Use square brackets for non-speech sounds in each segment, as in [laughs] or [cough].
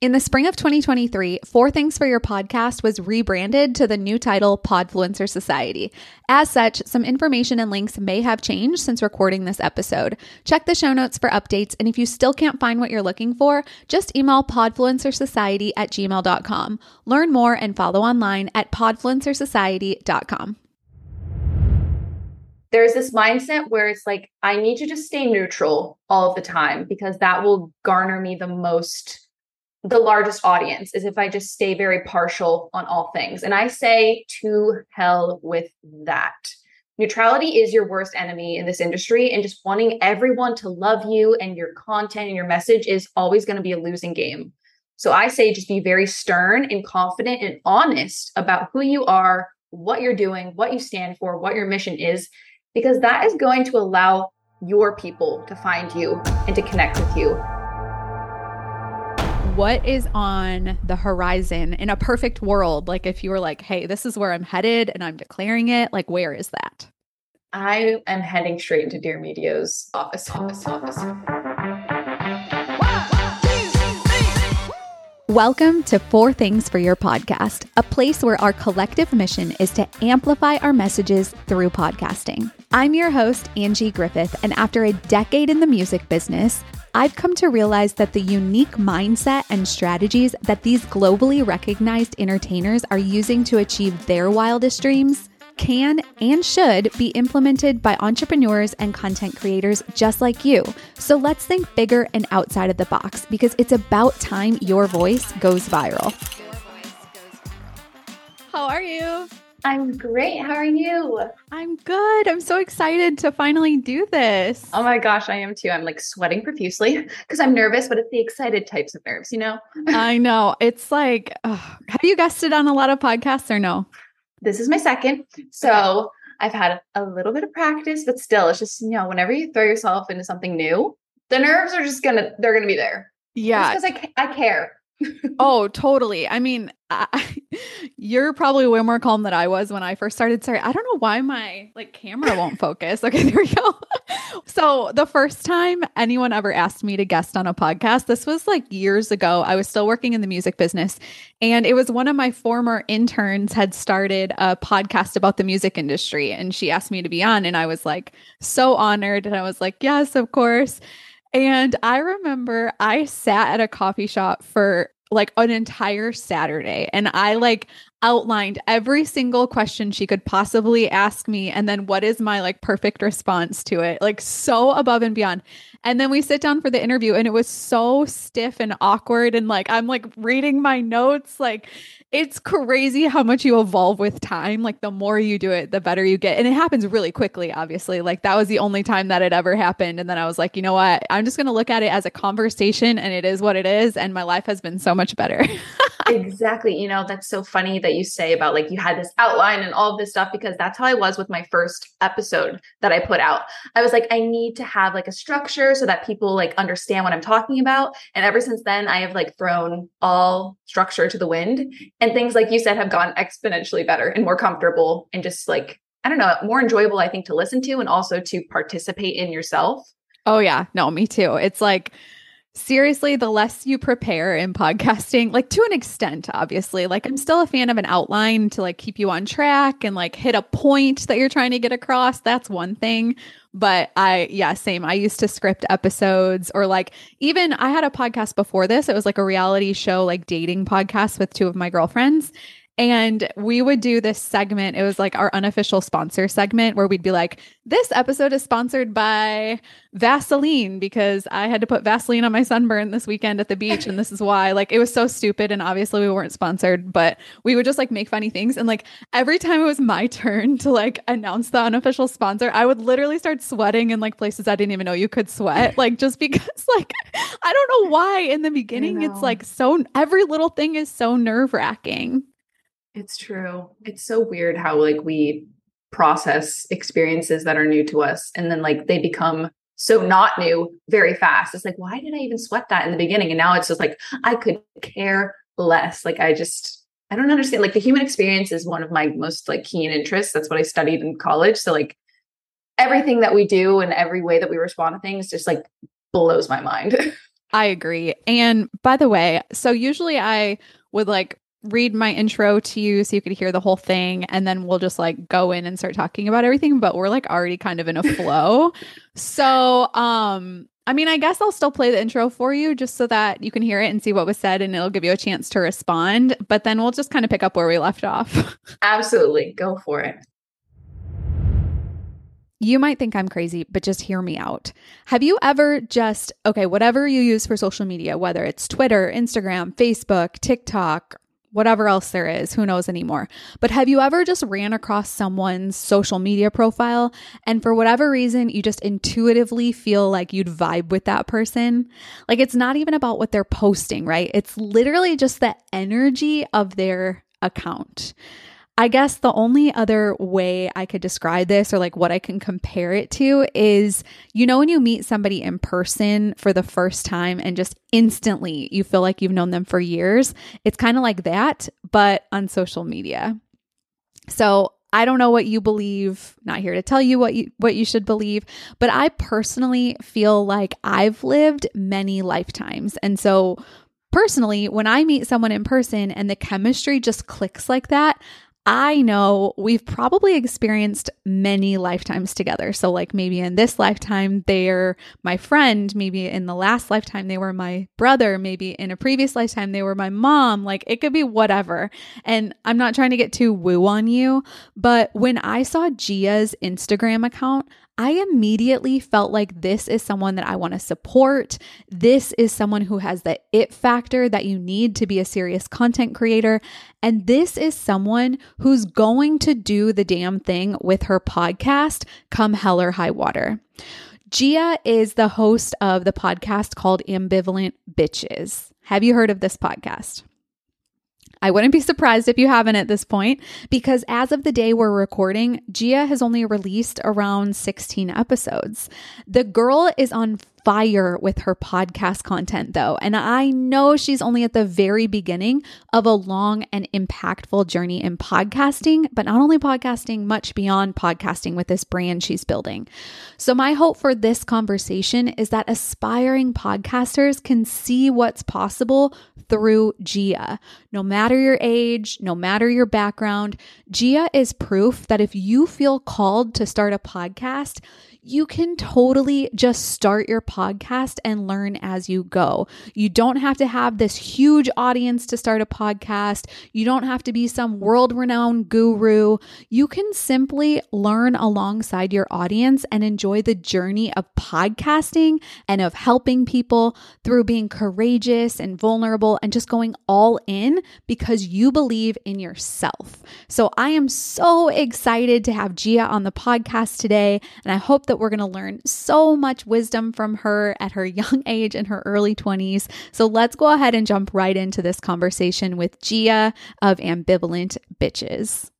In the spring of 2023, Four Things for Your podcast was rebranded to the new title Podfluencer Society. As such, some information and links may have changed since recording this episode. Check the show notes for updates, and if you still can't find what you're looking for, just email podfluencersociety at gmail.com. Learn more and follow online at podfluencersociety.com. there's this mindset where it's like I need to just stay neutral all the time because that will garner me the most the largest audience is if I just stay very partial on all things. And I say to hell with that. Neutrality is your worst enemy in this industry and just wanting everyone to love you and your content and your message is always going to be a losing game. So I say just be very stern and confident and honest about who you are, what you're doing, what you stand for, what your mission is because that is going to allow your people to find you and to connect with you. What is on the horizon in a perfect world? Like, if you were like, hey, this is where I'm headed and I'm declaring it, like, where is that? I am heading straight into Dear Media's office, office, office. Welcome to Four Things for Your Podcast, a place where our collective mission is to amplify our messages through podcasting. I'm your host, Angie Griffith, and after a decade in the music business, I've come to realize that the unique mindset and strategies that these globally recognized entertainers are using to achieve their wildest dreams can and should be implemented by entrepreneurs and content creators just like you. So let's think bigger and outside of the box because it's about time your voice goes viral. How are you? I'm great. How are you? I'm good. I'm so excited to finally do this. Oh my gosh, I am too. I'm like sweating profusely [laughs] because I'm nervous, but it's the excited types of nerves, you know? [laughs] I know. It's like, have you guested on a lot of podcasts or no? This is my second. So I've had a little bit of practice, but still, it's just, you know, whenever you throw yourself into something new, the nerves are just gonna, they're gonna be there. Yeah. Because I, I care. Oh, totally. I mean, I, [laughs] you're probably way more calm than I was when I first started. Sorry, I don't know why my like camera won't [laughs] focus. Okay, [laughs] there we go. so the first time anyone ever asked me to guest on a podcast, this was like years ago. I was still working in the music business, and it was one of my former interns had started a podcast about the music industry, and she asked me to be on, and I was like so honored, and I was like, yes, of course. And I remember I sat at a coffee shop for like an entire Saturday. And I like outlined every single question she could possibly ask me and then what is my like perfect response to it? Like so above and beyond. And then we sit down for the interview and it was so stiff and awkward and like I'm like reading my notes like it's crazy how much you evolve with time. Like the more you do it the better you get. And it happens really quickly obviously. Like that was the only time that it ever happened. And then I was like you know what? I'm just going to look at it as a conversation and it is what it is and my life has been so much better [laughs] exactly. You know, that's so funny that you say about like you had this outline and all of this stuff because that's how I was with my first episode that I put out. I was like, I need to have like a structure so that people like understand what I'm talking about. And ever since then, I have like thrown all structure to the wind. And things like you said have gone exponentially better and more comfortable and just like, I don't know, more enjoyable, I think, to listen to and also to participate in yourself. Oh, yeah. No, me too. It's like, seriously, the less you prepare in podcasting, like to an extent, obviously, like I'm still a fan of an outline to like keep you on track and like hit a point that you're trying to get across. That's one thing. But I, yeah, same. I used to script episodes or like even I had a podcast before this. It was like a reality show, like dating podcast with two of my girlfriends. And we would do this segment. It was like our unofficial sponsor segment where we'd be like, this episode is sponsored by Vaseline because I had to put Vaseline on my sunburn this weekend at the beach. And this is why. Like, it was so stupid. And obviously, we weren't sponsored, but we would just like make funny things. And like, every time it was my turn to like announce the unofficial sponsor, I would literally start sweating in like places I didn't even know you could sweat. Like, just [laughs] because, like, I don't know why in the beginning it's like so, every little thing is so nerve wracking. It's true. It's so weird how like we process experiences that are new to us and then like they become so not new very fast. It's like, why did I even sweat that in the beginning? And now it's just like, I could care less. Like, I just, I don't understand. Like, the human experience is one of my most like keen interests. That's what I studied in college. So, like, everything that we do and every way that we respond to things just like blows my mind. [laughs] I agree. And by the way, so usually I would like read my intro to you so you could hear the whole thing and then we'll just like go in and start talking about everything but we're like already kind of in a flow. [laughs] So um i mean i guess i'll still play the intro for you just so that you can hear it and see what was said and it'll give you a chance to respond but then we'll just kind of pick up where we left off. [laughs] Absolutely. Go for it. You might think I'm crazy, but just hear me out. Have you ever just, okay, whatever you use for social media, whether it's Twitter, Instagram, Facebook, TikTok, whatever else there is, who knows anymore. But have you ever just ran across someone's social media profile and for whatever reason you just intuitively feel like you'd vibe with that person? Like it's not even about what they're posting, right? It's literally just the energy of their account. I guess the only other way I could describe this or like what I can compare it to is you know, when you meet somebody in person for the first time and just instantly you feel like you've known them for years, it's kind of like that, but on social media. So I don't know what you believe, not here to tell you what you what you should believe, but I personally feel like I've lived many lifetimes. And so personally, when I meet someone in person and the chemistry just clicks like that, I know we've probably experienced many lifetimes together. So, like maybe in this lifetime, they're my friend. Maybe in the last lifetime, they were my brother. Maybe in a previous lifetime, they were my mom. Like it could be whatever. And I'm not trying to get too woo on you, but when I saw Gia's Instagram account, I immediately felt like this is someone that I want to support. This is someone who has the it factor that you need to be a serious content creator. And this is someone who's going to do the damn thing with her podcast, Come Hell or High Water. Gia is the host of the podcast called Ambivalent Bitches. Have you heard of this podcast? I wouldn't be surprised if you haven't at this point, because as of the day we're recording, Gia has only released around 16 episodes. The girl is on fire with her podcast content, though. And I know she's only at the very beginning of a long and impactful journey in podcasting, but not only podcasting, much beyond podcasting with this brand she's building. So, my hope for this conversation is that aspiring podcasters can see what's possible through Gia. No matter your age, no matter your background, Gia is proof that if you feel called to start a podcast, you can totally just start your podcast and learn as you go. You don't have to have this huge audience to start a podcast. You don't have to be some world renowned guru. You can simply learn alongside your audience and enjoy the journey of podcasting and of helping people through being courageous and vulnerable and just going all in because you believe in yourself. So I am so excited to have Gia on the podcast today, and I hope that we're going to learn so much wisdom from her at her young [laughs] age in her early 20s. So let's go ahead and jump right into this conversation with Gia of Ambivalent Bitches.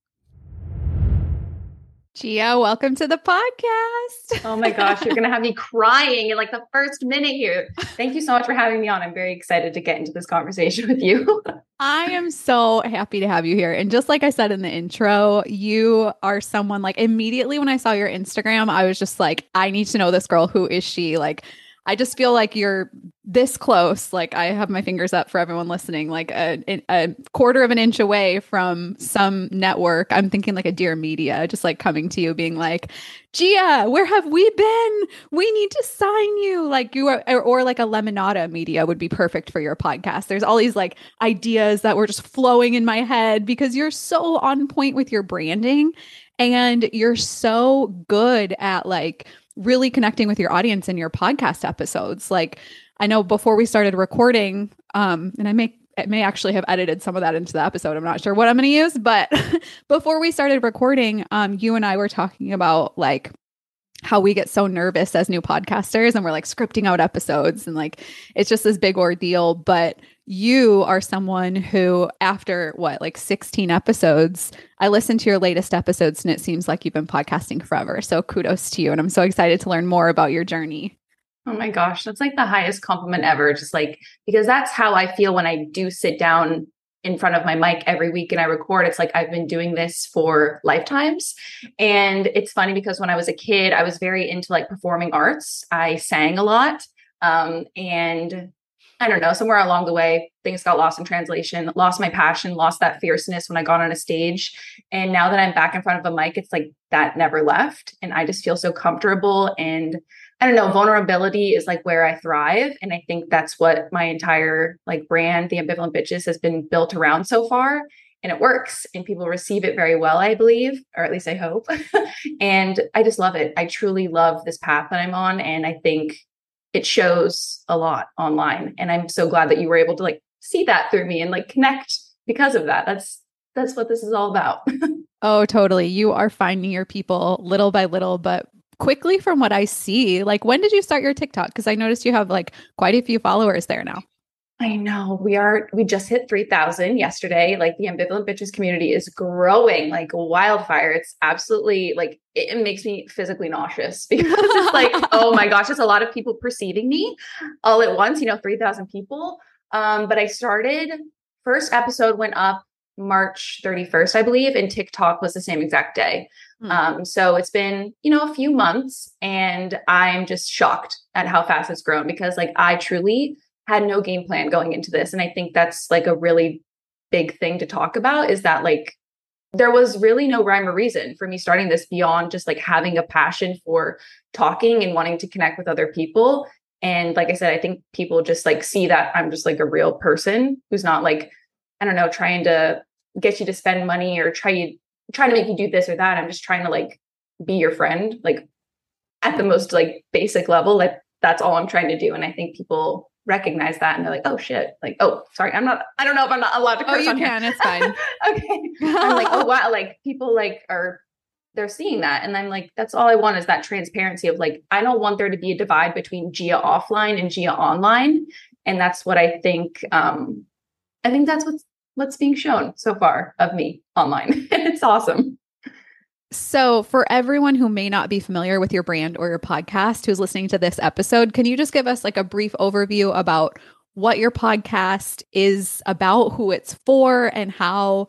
Gia, welcome to the podcast. Oh my gosh, you're going to have me crying in like the first minute here. Thank you so much for having me on. I'm very excited to get into this conversation with you. I am so happy to have you here. And just like I said in the intro, you are someone like immediately when I saw your Instagram, I was just like, I need to know this girl. Who is she? Like, I just feel like you're this close. Like I have my fingers up for everyone listening, like a, a quarter of an inch away from some network. I'm thinking like a Dear Media, just like coming to you, being like, Gia, where have we been? We need to sign you. Like you are, or, or like a Lemonada Media would be perfect for your podcast. There's all these like ideas that were just flowing in my head because you're so on point with your branding and you're so good at like really connecting with your audience in your podcast episodes. Like I know before we started recording, um, and I may I may actually have edited some of that into the episode. I'm not sure what I'm going to use, but [laughs] before we started recording, um, you and I were talking about like how we get so nervous as new podcasters and we're like scripting out episodes and like it's just this big ordeal. But you are someone who, after what, like 16 episodes, I listened to your latest episodes and it seems like you've been podcasting forever. So kudos to you. And I'm so excited to learn more about your journey. Oh my gosh, that's like the highest compliment ever. Just like, because that's how I feel when I do sit down in front of my mic every week and I record. It's like I've been doing this for lifetimes. And it's funny because when I was a kid, I was very into like performing arts. I sang a lot. Um, and I don't know, somewhere along the way, things got lost in translation, lost my passion, lost that fierceness when I got on a stage. And now that I'm back in front of a mic, it's like that never left. And I just feel so comfortable. And I don't know, vulnerability is like where I thrive. And I think that's what my entire like brand, the ambivalent bitches, has been built around so far. And it works and people receive it very well, I believe, or at least I hope. [laughs] and I just love it. I truly love this path that I'm on. And I think it shows a lot online. And i'm so glad that you were able to like see that through me and like connect because of that. That's that's what this is all about. [laughs] Oh totally. You are finding your people little by little but quickly from what i see. Like when did you start your tiktok? Because i noticed you have like quite a few followers there now I know we are, we just hit 3,000 yesterday. Like the ambivalent bitches community is growing like wildfire. It's absolutely like, it, it makes me physically nauseous [laughs] because it's like, oh my gosh, it's a lot of people perceiving me all at once, you know, 3,000 people. Um, but I started, first episode went up March 31st, I believe, and TikTok was the same exact day. Hmm. Um, so it's been, you know, a few months and I'm just shocked at how fast it's grown because like I truly, had no game plan going into this. And I think that's like a really big thing to talk about is that like there was really no rhyme or reason for me starting this beyond just like having a passion for talking and wanting to connect with other people. And like I said, I think people just like see that I'm just like a real person who's not like, I don't know, trying to get you to spend money or try you trying to make you do this or that. I'm just trying to like be your friend, like at the most like basic level. Like that's all I'm trying to do. And I think people recognize that and they're like, oh shit, like, oh, sorry, I'm not, I don't know if I'm not allowed to curse Oh, you can, here. it's fine. [laughs] okay. I'm like, oh wow, like people like are they're seeing that. And I'm like, that's all I want is that transparency of like, I don't want there to be a divide between Gia offline and Gia online. And that's what I think um I think that's what's what's being shown so far of me online. [laughs] it's awesome. So, for everyone who may not be familiar with your brand or your podcast who's listening to this episode, can you just give us like a brief overview about what your podcast is about, who it's for, and how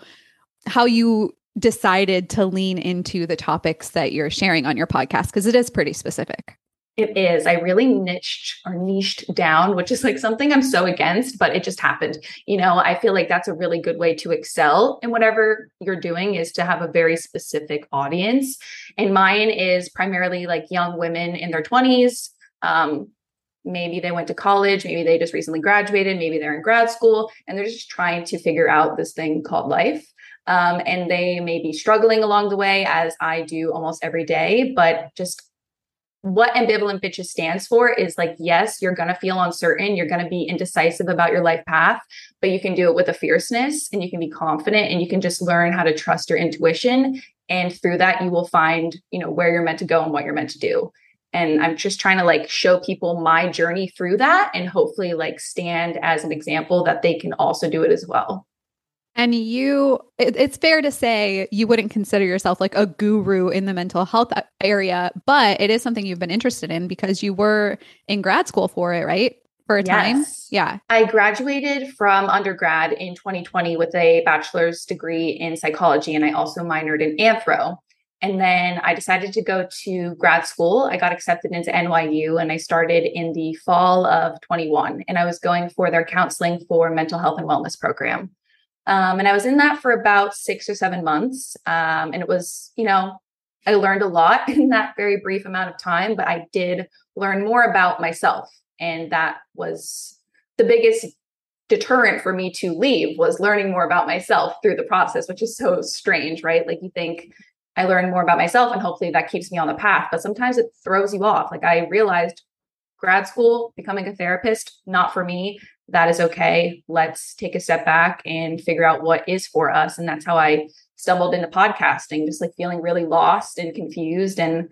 how you decided to lean into the topics that you're sharing on your podcast because it is pretty specific. It is. I really niched or niched down, which is like something I'm so against, but it just happened. You know, I feel like that's a really good way to excel in whatever you're doing is to have a very specific audience. And mine is primarily like young women in their 20s. Um, maybe they went to college, maybe they just recently graduated, maybe they're in grad school, and they're just trying to figure out this thing called life. Um, and they may be struggling along the way, as I do almost every day, but just what ambivalent bitches stands for is like yes you're going to feel uncertain you're going to be indecisive about your life path but you can do it with a fierceness and you can be confident and you can just learn how to trust your intuition. And through that you will find you know where you're meant to go and what you're meant to do. And i'm just trying to like show people my journey through that and hopefully like stand as an example that they can also do it as well and you, it, it's fair to say you wouldn't consider yourself like a guru in the mental health area, but it is something you've been interested in because you were in grad school for it, right? For a time? Yeah. I graduated from undergrad in 2020 with a bachelor's degree in psychology, and I also minored in anthro. And then I decided to go to grad school. I got accepted into NYU and I started in the fall of 21. And I was going for their counseling for mental health and wellness program. Um, and I was in that for about six or seven months. Um, and it was, you know, I learned a lot [laughs] in that very brief amount of time, but I did learn more about myself. And that was the biggest deterrent for me to leave was learning more about myself through the process, which is so strange, right? Like you think I learn more about myself and hopefully that keeps me on the path, but sometimes it throws you off. Like I realized grad school, becoming a therapist, not for me that is okay. Let's take a step back and figure out what is for us. And that's how I stumbled into podcasting, just like feeling really lost and confused. And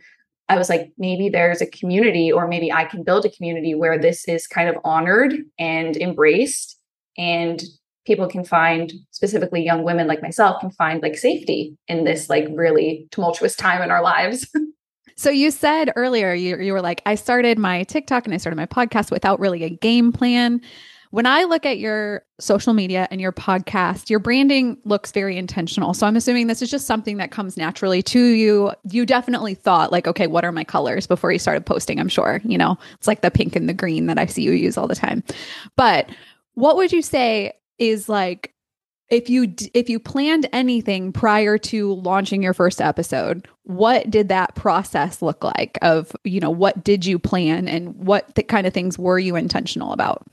I was like, maybe there's a community, or maybe I can build a community where this is kind of honored and embraced. And people can find, specifically young women like myself, can find like safety in this like really tumultuous time in our lives. [laughs] So you said earlier you you were like I started my TikTok and I started my podcast without really a game plan. When I look at your social media and your podcast, your branding looks very intentional. So I'm assuming this is just something that comes naturally to you. You definitely thought, like, okay, what are my colors before you started posting? I'm sure, you know, it's like the pink and the green that I see you use all the time. But what would you say is like, if you if you planned anything prior to launching your first episode what did that process look like of you know what did you plan and what th- kind of things were you intentional about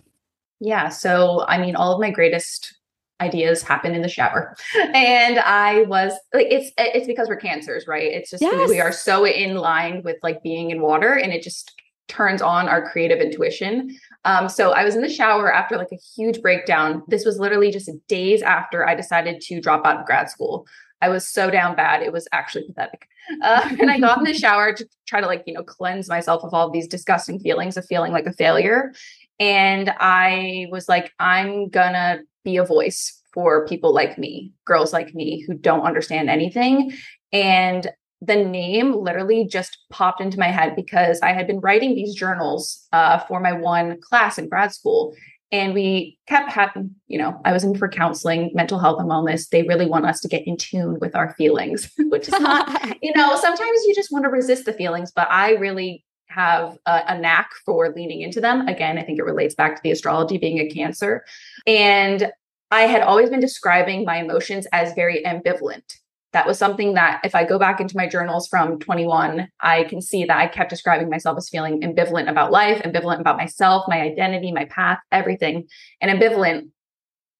yeah. So, I mean, all of my greatest ideas happen in the shower. [laughs] And I was like, it's, it's because we're cancers, right? It's just, yes. we are so in line with like being in water and it just turns on our creative intuition. Um, so I was in the shower after like a huge breakdown. This was literally just days after I decided to drop out of grad school. I was so down bad. It was actually pathetic. [laughs] Uh, and I got in the [laughs] shower to try to like, you know, cleanse myself of all of these disgusting feelings of feeling like a failure. And I was like, I'm gonna be a voice for people like me, girls like me who don't understand anything. And the name literally just popped into my head because I had been writing these journals uh, for my one class in grad school. And we kept having, you know, I was in for counseling, mental health and wellness. They really want us to get in tune with our feelings, [laughs] which is not, [laughs] you know, sometimes you just want to resist the feelings, but I really have a, a, knack for leaning into them. Again, I think it relates back to the astrology being a cancer. And I had always been describing my emotions as very ambivalent. That was something that if I go back into my journals from 21, I can see that I kept describing myself as feeling ambivalent about life, ambivalent about myself, my identity, my path, everything. And ambivalent,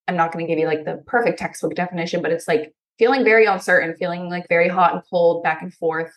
I'm not going to give you like the perfect textbook definition, but it's like feeling very uncertain, feeling like very hot and cold, back and forth.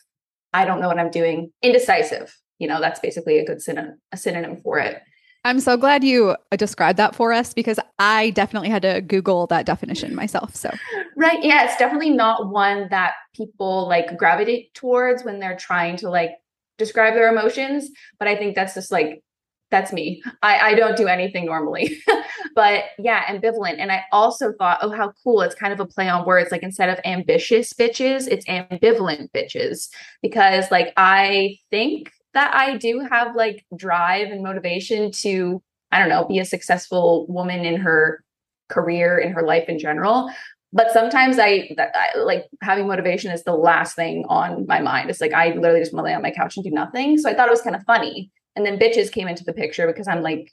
I don't know what I'm doing, indecisive you know that's basically a good synonym a synonym for it i'm so glad you uh, described that for us because i definitely had to google that definition myself so right yeah it's definitely not one that people like gravitate towards when they're trying to like describe their emotions but i think that's just like that's me. I, I don't do anything normally. [laughs] but yeah, ambivalent. And I also thought, oh, how cool. It's kind of a play on words. Like instead of ambitious bitches, it's ambivalent bitches. Because like I think that I do have like drive and motivation to, I don't know, be a successful woman in her career, in her life in general. But sometimes I, I like having motivation is the last thing on my mind. It's like I literally just want to lay on my couch and do nothing. So I thought it was kind of funny. And then bitches came into the picture because I'm like,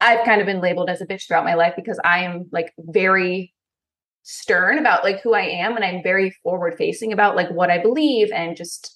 I've kind of been labeled as a bitch throughout my life because I am like very stern about like who I am and I'm very forward facing about like what I believe and just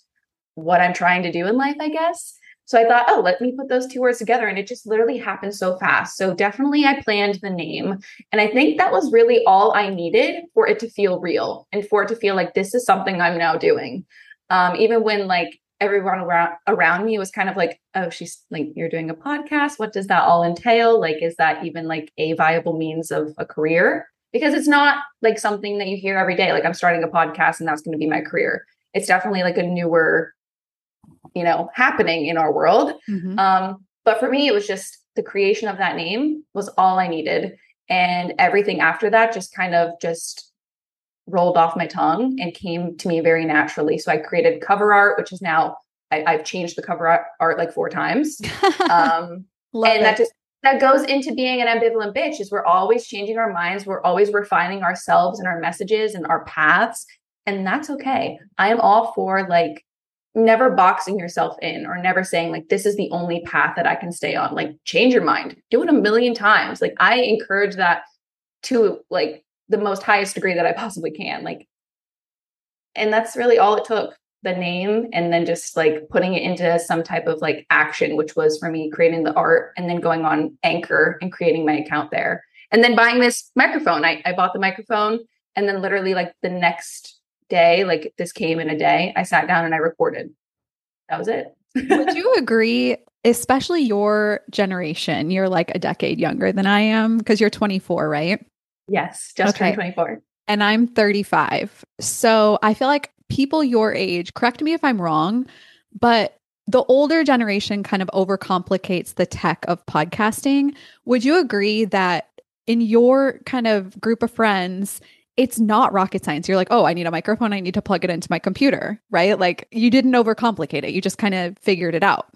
what I'm trying to do in life, I guess. So I thought, oh, let me put those two words together. And it just literally happened so fast. So definitely I planned the name. And I think that was really all I needed for it to feel real and for it to feel like this is something I'm now doing. Um, even when like everyone around around me was kind of like, oh, she's like, you're doing a podcast. What does that all entail? Like, is that even like a viable means of a career? Because it's not like something that you hear every day. Like I'm starting a podcast and that's going to be my career. It's definitely like a newer you know, happening in our world. Mhm. Um, but for me, it was just the creation of that name was all I needed. And everything after that just kind of just rolled off my tongue and came to me very naturally. So I created cover art, which is now I, I've changed the cover art, art like four times. [laughs] Um, and that just that goes into being an ambivalent bitch is we're always changing our minds we're always refining ourselves and our messages and our paths and that's okay i am all for like never boxing yourself in or never saying like this is the only path that i can stay on. Like change your mind. Do it a million times. Like i encourage that to like the most highest degree that i possibly can. Like and that's really all it took the name and then just like putting it into some type of like action which was for me creating the art and then going on anchor and creating my account there. And then buying this microphone. I, I bought the microphone and then literally like the next day like this came in a day i sat down and i recorded that was it Would you [laughs] agree, especially your generation? You're like a decade younger than I am because you're 24, right? yes just Okay. turned 24 And I'm 35. So I feel like people your age, correct me if I'm wrong, but the older generation kind of overcomplicates the tech of podcasting. Would you agree that in your kind of group of friends, it's not rocket science. You're like, oh, I need a microphone. I need to plug it into my computer, right? Like you didn't overcomplicate it. You just kind of figured it out.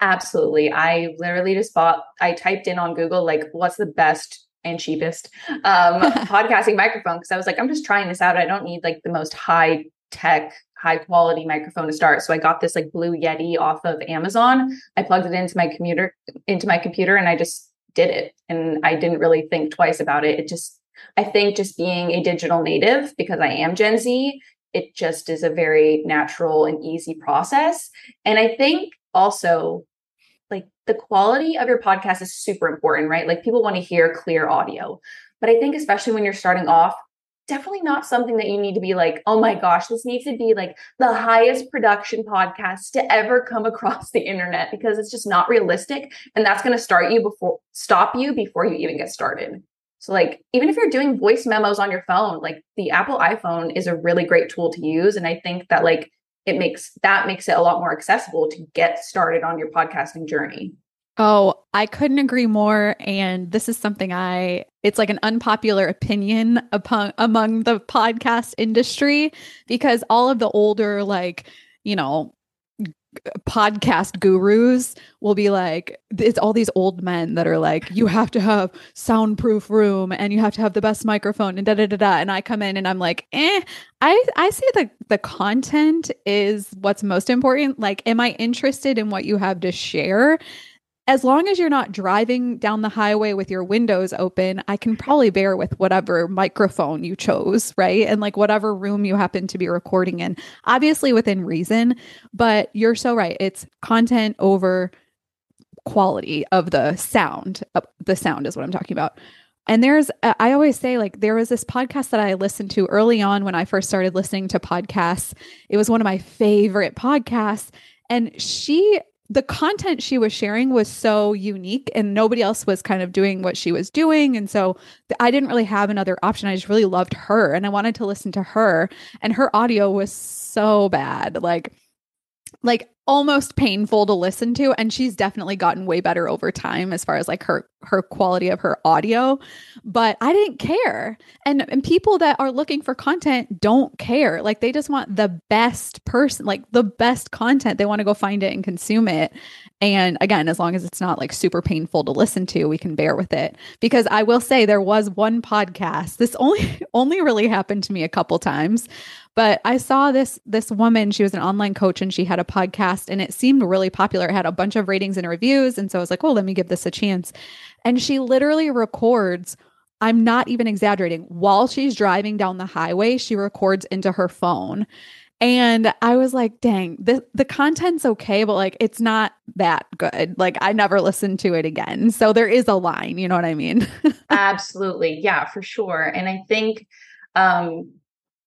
Absolutely. I literally just bought, I typed in on Google, like, what's the best and cheapest um, [laughs] podcasting microphone? Because I was like, I'm just trying this out. I don't need like the most high tech, high quality microphone to start. So I got this like Blue Yeti off of Amazon. I plugged it into my computer, into my computer, and I just did it. And I didn't really think twice about it. It just, I think just being a digital native, because I am Gen Z, it just is a very natural and easy process. And I think also like the quality of your podcast is super important, right? Like people want to hear clear audio. But I think especially when you're starting off, definitely not something that you need to be like, oh my gosh, this needs to be like the highest production podcast to ever come across the internet because it's just not realistic. And that's going to start you before stop you before you even get started. So like even if you're doing voice memos on your phone, like the Apple iPhone is a really great tool to use. And I think that like it makes that makes it a lot more accessible to get started on your podcasting journey. Oh, I couldn't agree more. And this is something I, it's like an unpopular opinion upon, among the podcast industry because all of the older, like, you know, podcast gurus will be like, it's all these old men that are like, you have to have soundproof room and you have to have the best microphone and da da da da. And I come in and I'm like, eh, I, I say the the content is what's most important. Like, am I interested in what you have to share? As long as you're not driving down the highway with your windows open, I can probably bear with whatever microphone you chose, right? And like whatever room you happen to be recording in, obviously within reason. But you're so right. It's content over quality of the sound. Uh, The sound is what I'm talking about. And there's, uh, I always say, like, there was this podcast that I listened to early on when I first started listening to podcasts. It was one of my favorite podcasts. And she, the content she was sharing was so unique and nobody else was kind of doing what she was doing. And so I didn't really have another option. I just really loved her and I wanted to listen to her. And her audio was so bad. Like, like almost painful to listen to and she's definitely gotten way better over time as far as like her her quality of her audio but i didn't care. And and people that are looking for content don't care. Like they just want the best person like the best content. They want to go find it and consume it. And again as long as it's not like super painful to listen to we can bear with it. Because i will say there was one podcast. This only [laughs] only really happened to me a couple times but I saw this this woman, she was an online coach and she had a podcast and it seemed really popular. It had a bunch of ratings and reviews. And so I was like, "Oh, let me give this a chance." And she literally records I'm not even exaggerating. While she's driving down the highway, she records into her phone. And I was like, dang, the, the content's okay, but like it's not that good. Like I never listened to it again. So there is a line, you know what I mean? [laughs] Absolutely. Yeah, for sure. And I think um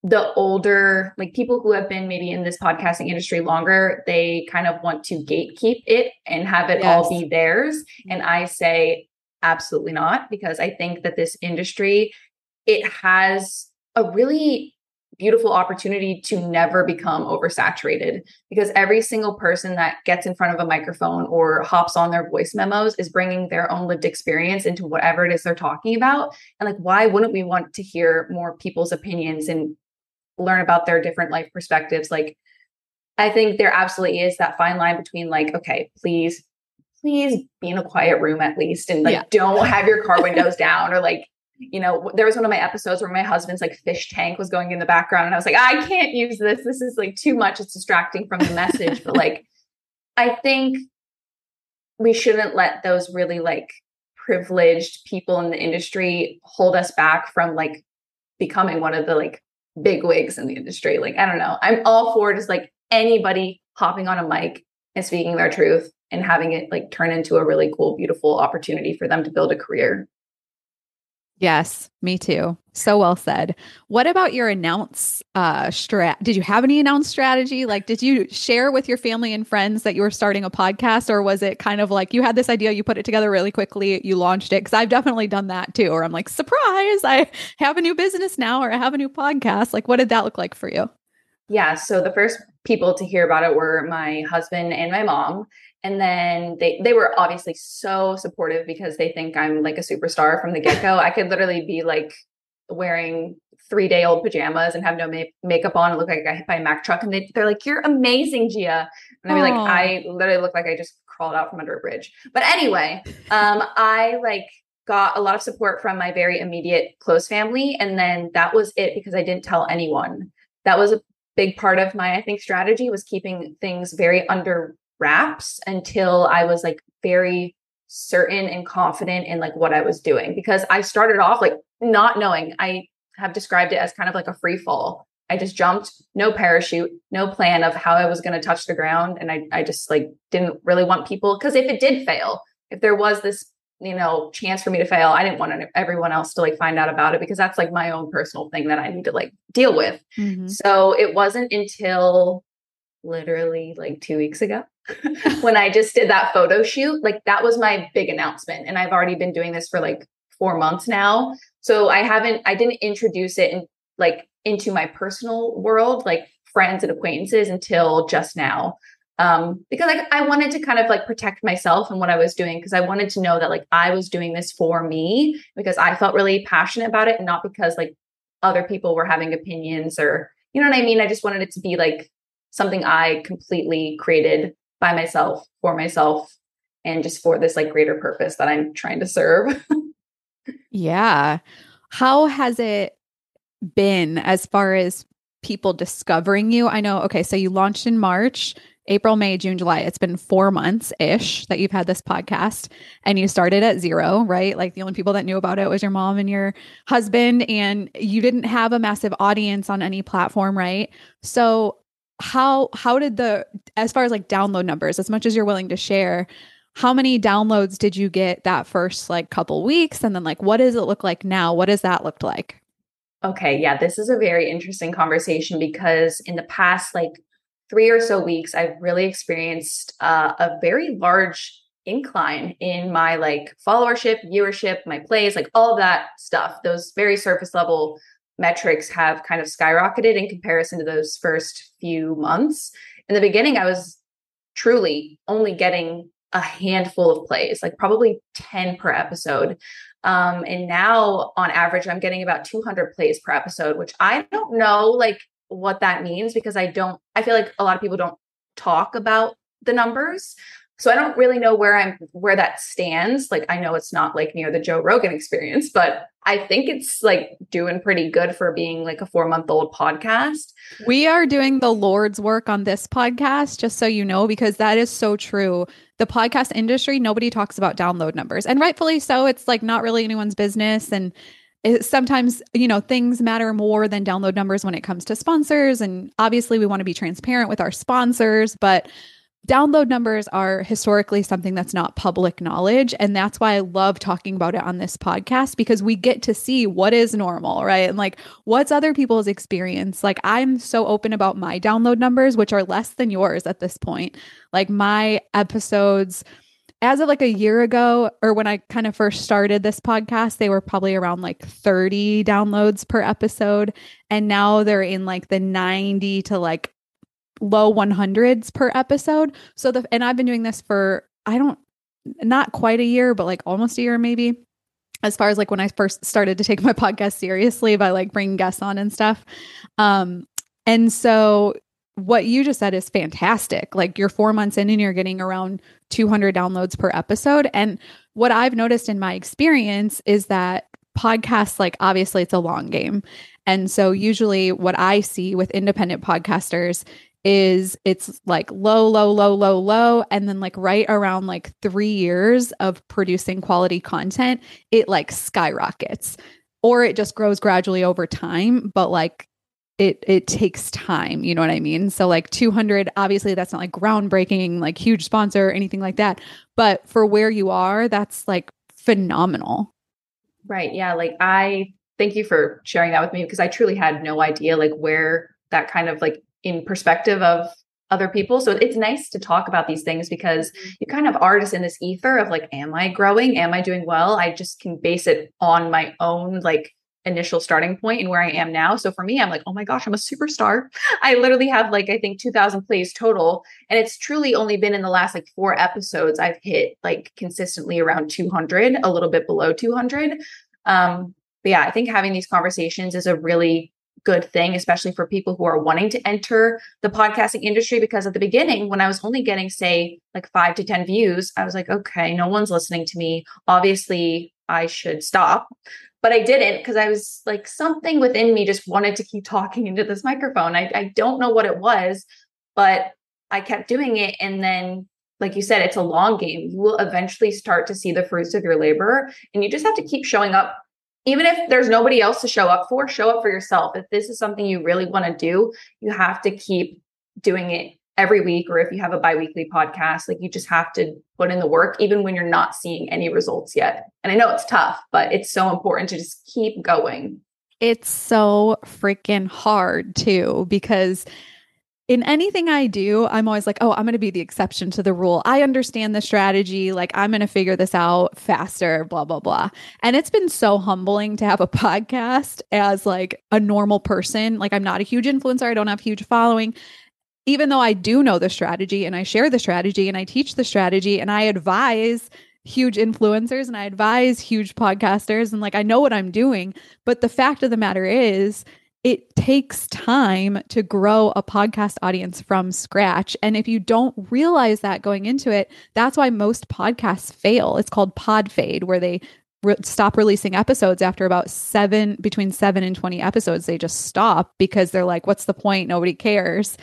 the older like people who have been maybe in this podcasting industry longer, they kind of want to gatekeep it and have it all be theirs. And I say absolutely not because I think that this industry it has a really beautiful opportunity to never become oversaturated because every single person that gets in front of a microphone or hops on their voice memos is bringing their own lived experience into whatever it is they're talking about and like why wouldn't we want to hear more people's opinions and learn about their different life perspectives? Like i think there absolutely is that fine line between like okay please please be in a quiet room at least and like yeah. don't have your car [laughs] windows down or like you know, there was one of my episodes where my husband's like fish tank was going in the background, and I was like, I can't use this. This is like too much. It's distracting from the message. but like, I think we shouldn't let those really like privileged people in the industry hold us back from like becoming one of the like big wigs in the industry. Like, I don't know. I'm all for just like anybody hopping on a mic and speaking their truth and having it like turn into a really cool, beautiful opportunity for them to build a career. Yes, me too. So well said. What about your announce uh strat? Did you have any announce strategy? Like did you share with your family and friends that you were starting a podcast or was it kind of like you had this idea, you put it together really quickly, you launched it? Cuz I've definitely done that too or I'm like, "Surprise, I have a new business now or I have a new podcast." Like what did that look like for you? Yeah, so the first people to hear about it were my husband and my mom and then they they were obviously so supportive because they think I'm like a superstar from the get go. I could literally be like wearing three day old pajamas and have no ma- makeup on and look like I got hit by a Mack truck. And they, they're like, "You're amazing, Gia." And I'd be like, "I literally look like I just crawled out from under a bridge." But anyway, um, I like got a lot of support from my very immediate close family, and then that was it because I didn't tell anyone. That was a big part of my I think strategy was keeping things very under wraps until I was like very certain and confident in like what I was doing because I started off like not knowing. I have described it as kind of like a free fall. I just jumped, no parachute, no plan of how I was going to touch the ground. And I, I just like didn't really want people because if it did fail, if there was this, you know, chance for me to fail, I didn't want everyone else to like find out about it because that's like my own personal thing that I need to like deal with. Mm-hmm. So it wasn't until literally like two weeks ago [laughs] when I just did that photo shoot. Like that was my big announcement. And I've already been doing this for like four months now. So I haven't, I didn't introduce it in like into my personal world, like friends and acquaintances until just now. Um, because like I wanted to kind of like protect myself and what I was doing because I wanted to know that like I was doing this for me because I felt really passionate about it not because like other people were having opinions or you know what I mean? I just wanted it to be like something I completely created by myself for myself and just for this like greater purpose that I'm trying to serve. [laughs] yeah. How has it been as far as people discovering you? I know, okay, so you launched in March, April, May, June, July. It's been four months ish that you've had this podcast and you started at zero, right? Like the only people that knew about it was your mom and your husband, and you didn't have a massive audience on any platform, right? So, how how did the as far as like download numbers as much as you're willing to share how many downloads did you get that first like couple weeks? And then like what does it look like now? What does that look like? Okay yeah this is a very interesting conversation because in the past like three or so weeks i've really experienced uh, a very large incline in my like followership viewership my plays like all that stuff those very surface level metrics have kind of skyrocketed in comparison to those first few months. In the beginning, I was truly only getting a handful of plays, like probably 10 per episode. Um, and now on average, I'm getting about 200 plays per episode, which I don't know like what that means because I don't, I feel like a lot of people don't talk about the numbers. So I don't really know where I'm where that stands. Like I know it's not like near the Joe Rogan experience, but I think it's like doing pretty good for being like a 4-month-old podcast. We are doing the Lord's work on this podcast just so you know because that is so true. The podcast industry nobody talks about download numbers and rightfully so. It's like not really anyone's business and sometimes you know things matter more than download numbers when it comes to sponsors and obviously we want to be transparent with our sponsors, but download numbers are historically something that's not public knowledge. And that's why I love talking about it on this podcast because we get to see what is normal, right? And like what's other people's experience. Like I'm so open about my download numbers, which are less than yours at this point. Like my episodes as of like a year ago, or when I kind of first started this podcast, they were probably around like 30 downloads per episode. And now they're in like the 90 to like low 100s per episode. So the, and I've been doing this for, I don't, not quite a year, but like almost a year maybe. As far as like when I first started to take my [laughs] podcast seriously by like bringing guests on and stuff. Um, and so what you just said is fantastic. Like you're four months in and you're getting around 200 downloads per episode. And what I've noticed in my experience is that podcasts, like obviously it's a long game. And so usually what I see with independent podcasters is it's like low, low, low, low, low. And then like right around like three years of producing quality content, it like skyrockets or it just grows gradually over time. But like it it takes time you know what i mean so like 200 obviously that's not like groundbreaking like huge sponsor or anything like that but for where you are that's like phenomenal right yeah like i thank you for sharing that with me because i truly had no idea like where that kind of like in perspective of other people so it's nice to talk about these things because you kind of are just in this ether of like am i growing am i doing well i just can base it on my own like initial starting point and where I am now. So for me, I'm like, oh my gosh, I'm a superstar. [laughs] I literally have like, I think 2000 plays total. And it's truly only been in the last like four episodes I've hit like consistently around 200, a little bit below 200. Um, but yeah, I think having these conversations is a really good thing, especially for people who are wanting to enter the podcasting industry. Because at the beginning, when I was only getting, say, like five to 10 views, I was like, okay, no one's listening to me. Obviously, I should stop but I didn't because I was like something within me just wanted to keep [laughs] talking into this microphone. I, I don't know what it was, but I kept doing it. And then, like you said, it's a long game. You will eventually start to see the fruits of your labor, and you just have to keep showing up. Even if there's nobody else to show up for, show up for yourself. If this is something you really want to do, you have to keep doing it every week or if you have a biweekly podcast like you just have to put in the work even when you're not seeing any results yet and i know it's tough but it's so important to just keep going it's so freaking hard too because in anything I do, I'm always like, oh, I'm going to be the exception to the rule. I understand the strategy. Like, I'm going to figure this out faster, blah, blah, blah. And it's been so humbling to have a [laughs] podcast as like a normal person. Like, I'm not a huge influencer, I don't have huge following even though I do know the strategy and I share the strategy and I teach the strategy and I advise huge influencers and I advise huge podcasters and like I know what I'm doing. But the fact of the matter is, it takes time to grow a podcast audience from scratch. And if you don't realize that going into it, that's why most podcasts fail. It's called pod fade, where they re- stop releasing episodes after about seven, between seven and 20 episodes. They just stop because they're like, what's the point? Nobody cares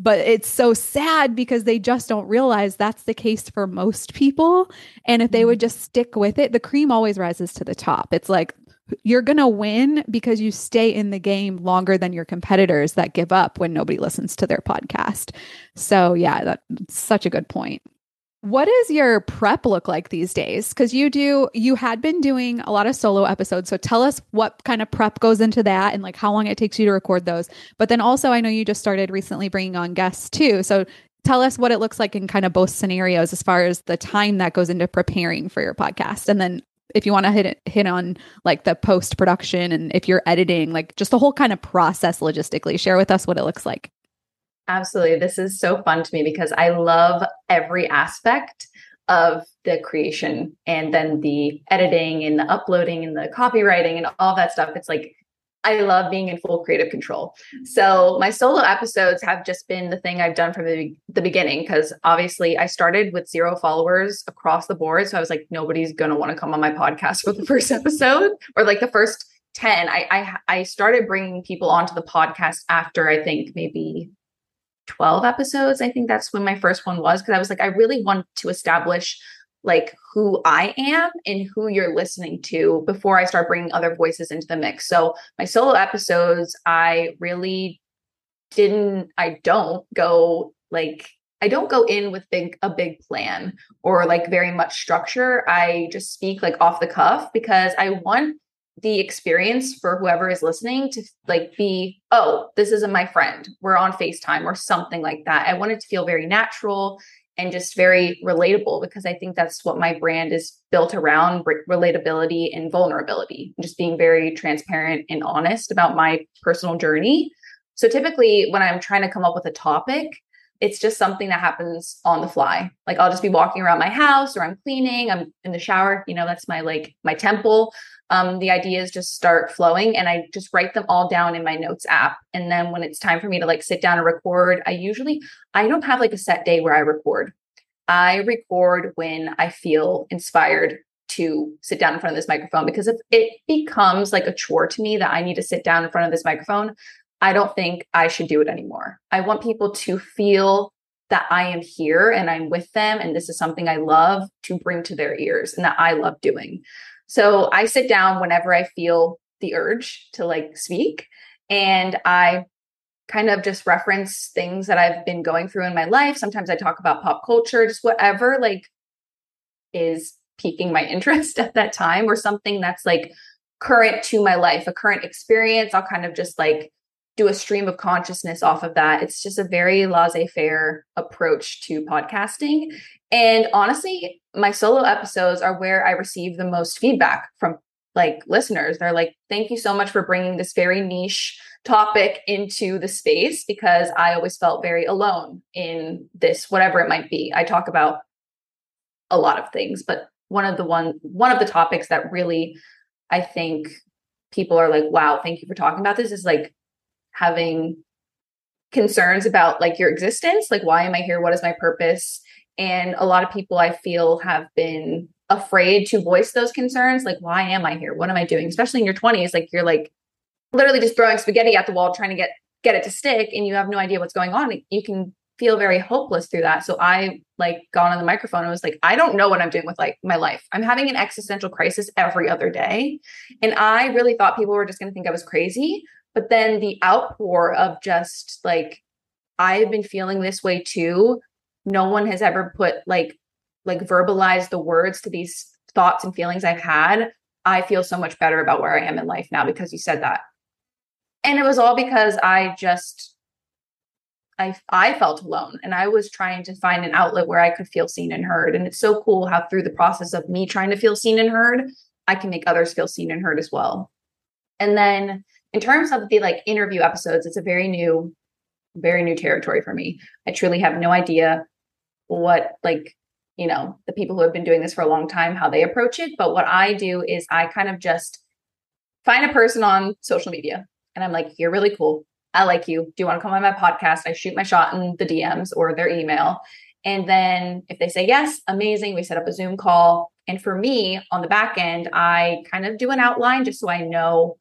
but it's so sad because they just don't realize that's the case for most people and if they would mm-hmm. just stick with it the cream always rises to the top it's like you're going to win because you stay in the game longer than your competitors that give up when nobody listens to their podcast so yeah that's such a good point what does your prep look like these days? Because you do, you had been doing a lot of solo episodes. So tell us what kind of prep goes into that and like how long it takes you to record those. But then also, I know you just started recently bringing on guests too. So tell us what it looks like in kind of both scenarios as far as the time that goes into preparing for your podcast. And then if you want to hit hit on like the post production and if you're editing, like just the whole kind of process logistically, share with us what it looks like. Absolutely. This is so fun to me because I love every aspect of the creation and then the editing and the uploading and the copywriting and all that stuff. It's like I love being in full creative control. So my solo episodes have just been the thing I've done from the, the beginning because obviously I started with zero followers across the board. So I was like, nobody's gonna want to come on my podcast [laughs] for the first episode or like the first 10. I, I I started bringing people onto the podcast after I think maybe 12 episodes. I think that's when my first one was because I was like, I really want to establish like who I am and who you're listening to before I start bringing other voices into the mix. So my solo episodes, I really didn't, I don't go like I don't go in with big a big plan or like very much structure. I just speak like off the cuff because I want the experience for whoever is listening to like be oh this isn't my friend we're on facetime or something like that i want it to feel very natural and just very relatable because I think that's what my brand is built around relatability and vulnerability, just being very transparent and honest about my personal journey. So typically, when I'm trying to come up with a topic, it's just something that happens on the fly. Like I'll just be walking around my house or I'm cleaning, I'm in the shower, you know, that's my like my temple. Um, the ideas just start flowing and I just write them all down in my notes app. And then when it's time for me to like sit down and record, I usually I don't have like a set day where I record. I record when I feel inspired to sit down in front of this microphone because if it becomes like a chore to me that I need to sit down in front of this microphone, I don't think I should do it anymore. I want people to feel that I am here and I'm with them and this is something I love to bring to their ears and that I love doing. So I sit down whenever I feel the urge to like speak and I kind of just reference things that I've been going through in my life. Sometimes I talk about pop culture, just whatever like is piquing my [laughs] interest at that time or something that's like current to my life, a current experience. I'll kind of just like do a stream of consciousness off of that. It's just a very laissez faire approach to podcasting. And honestly, my solo episodes are where I receive the most feedback from like listeners. They're like, thank you so much for bringing this very niche topic into the space because I always felt very alone in this, whatever it might be. I talk about a lot of things, but one of the one one of the topics that really I think people are like, wow, thank you for talking about this is like having concerns about like your existence like why am i here what is my purpose and a lot of people i feel have been afraid to voice those concerns like why am i here? What am i doing? Especially in your 20s like you're like literally just throwing spaghetti at the wall trying to get get it to stick and you have no idea what's going on. You can feel very hopeless through that. So i like got on the microphone and was like i don't know what i'm doing with like my life. I'm having an existential crisis every other day. And i really thought people were just going to think i was crazy but then the outpour of just like, I've been feeling this way too. No one has ever put like, like verbalized the words to these thoughts and feelings I've had. I feel so much better about where I am in life now because you said that. And it was all because I just I I felt alone and I was trying to find an outlet where I could feel seen and heard. And it's so cool how through the process of me trying to feel seen and heard, I can make others feel seen and heard as well. And then in terms of the like interview episodes, it's a very new, very new territory for me. I truly have no idea what like you know the people who have been doing this for a long time how they approach it. But what i do is i kind of just find a person on social media and i'm like you're really cool. I like you. Do you want to come on my podcast? I shoot my shot in the dms or their email. And then if they say yes amazing. We set up a zoom call. And for me on the back end i kind of do an outline just so i know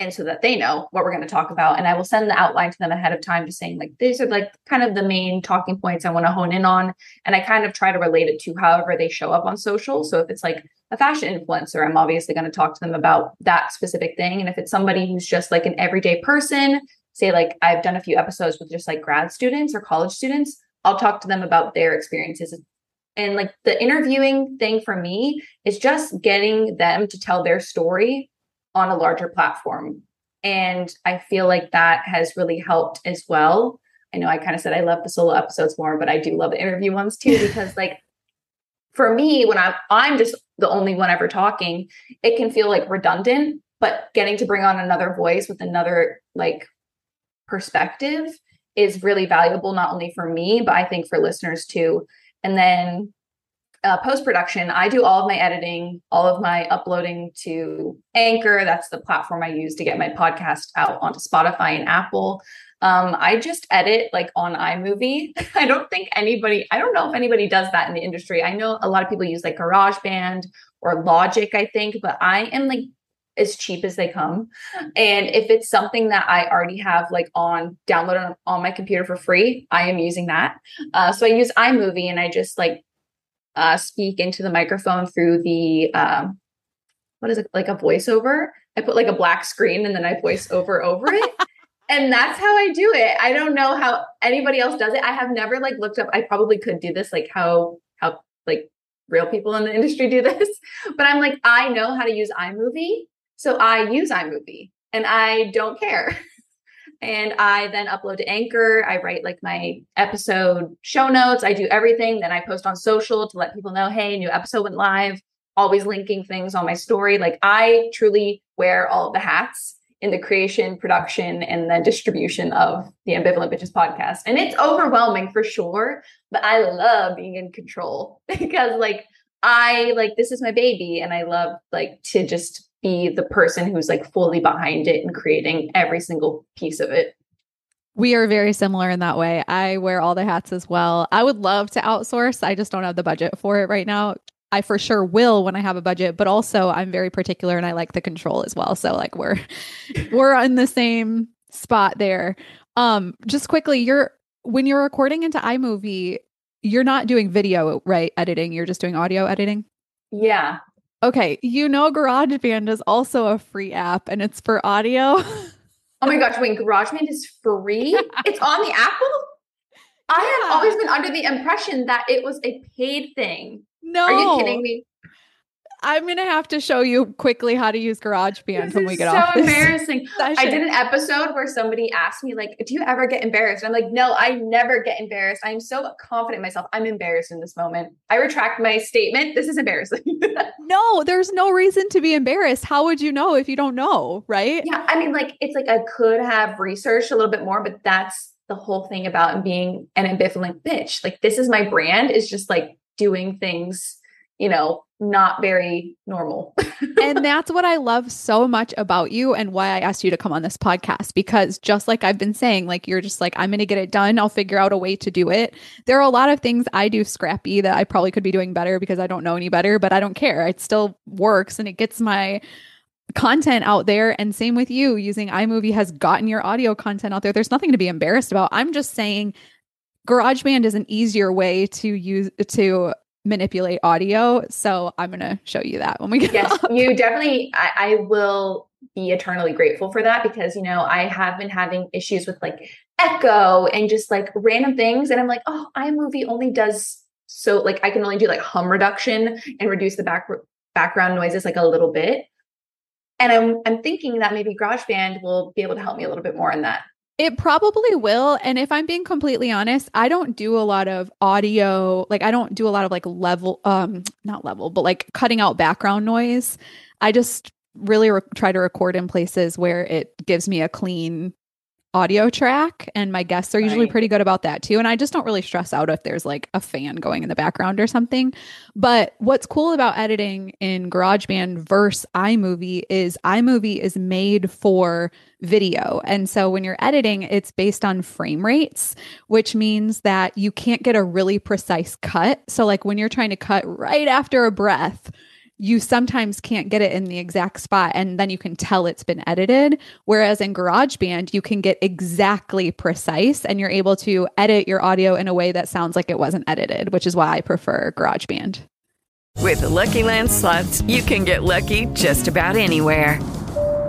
and so that they know what we're going to talk about. And I will send the outline to them ahead of time, just saying like these are like kind of the main talking points I want to hone in on. And I kind of try to relate it to however they show up on social. So if it's like a fashion influencer, I'm obviously going to talk to them about that specific thing. And if it's somebody who's just like an everyday person, say like I've done a few episodes with just like grad students or college students, I'll talk to them about their experiences. And like the interviewing thing for me is just getting them to tell their story on a larger platform. And I feel like that has really helped as well. I know I kind of said I love the solo episodes more, but I do love the interview ones too, [laughs] because like for me, when I'm I'm just the only one ever talking, it can feel like redundant, but getting to bring on another voice with another like perspective is really valuable, not only for me, but I think for listeners too. And then uh, post production, I do all of my editing, all of my uploading to Anchor. That's the platform I use to get my podcast out onto Spotify and Apple. Um, I just edit like on iMovie. [laughs] I don't think anybody, I don't know if anybody does that in the industry. I know a lot of people use like GarageBand or Logic, I think, but I am like as cheap as they come. And if it's something that I already have like on downloaded on, on my computer for free, I am using that. Uh, so I use iMovie and I just like uh, speak into the microphone through the um, what is it like a voiceover. I put like a black screen and then I voice over over it. [laughs] and that's how I do it. I don't know how anybody else does it. I have never like looked up. I probably could do this, like how how like real people in the industry do this. [laughs] But I'm like, I know how to use iMovie, so I use iMovie, and I don't care. [laughs] and I then upload to Anchor. I write like my episode show notes. I do everything. Then I post on social to let people know, hey, new episode went live. Always linking things on my story. Like I truly wear all the hats in the creation, production, and the distribution of the Ambivalent Bitches podcast. And it's overwhelming for sure, but I love being in control [laughs] because like I like this is my baby and I love like to just be the person who's like fully behind it and creating every single piece of it. We are very similar in that way. I wear all the hats as well. I would love to outsource. I just don't have the budget for it right now. I for sure will when I have a budget, but also I'm very particular and I like the control as well. So like we're [laughs] we're on the same spot there. Um just quickly, you're when you're recording into iMovie, you're not doing video, right? Editing, you're just doing audio editing? Yeah. Okay, you know GarageBand is also a free app and it's for audio. Oh my gosh, [laughs] wait, GarageBand is free? it's on the Apple? I have always been under the impression that it was a paid thing. No. Are you kidding me? I'm going to have to show you quickly how to use GarageBand when we get so off this So embarrassing. [laughs] I did an episode where somebody asked me, like, do you ever get embarrassed? I'm like, no, I never get embarrassed. I'm so confident in myself. I'm embarrassed in this moment. I retract my statement. This is embarrassing. [laughs] No, there's no reason to be embarrassed. How would you know if you don't know, right? yeah, I mean, like, it's like I could have researched a little bit more, but that's the whole thing about being an ambivalent bitch. Like, this is my brand, is just like doing things, you know, not very normal. [laughs] and that's what I love so much about you and why I asked you to come on this podcast because just like I've been saying like you're just like I'm going to get it done. I'll figure out a way to do it. There are a lot of things I do scrappy that I probably could be doing better because I don't know any better but I don't care. It still works and it gets my content out there. And same with you using iMovie has gotten your audio content out there. There's nothing to be embarrassed about. I'm just saying GarageBand is an easier way to use to manipulate audio so I'm going to show you that when we get yes, you definitely, I, I will be eternally grateful for that because, you know, I have been having issues with like echo and just like random things. And I'm like, oh, iMovie only does so, like, I can only do like hum reduction and reduce the back, background noises like a little bit. And I'm, I'm thinking that maybe GarageBand will be able to help me a little bit more in that. It probably will. And if I'm being completely honest, I don't do a lot of audio, like I don't do a lot of like level, um, not level, but like cutting out background noise. I just really re- try to record in places where it gives me a clean audio track. And my guests are usually Right. pretty good about that too. And I just don't really stress out if there's like a fan going in the background or something. But what's cool about editing in GarageBand versus iMovie is iMovie is made for video. And so when you're editing, it's based on frame rates, which means that you can't get a really precise cut. So, like when you're trying to cut right after a breath, you sometimes can't get it in the exact spot and then you can tell it's been edited. Whereas in GarageBand, you can get exactly precise and you're able to edit your audio in a way that sounds like it wasn't edited, which is why I prefer GarageBand. With the Lucky Land slots, you can get lucky just about anywhere.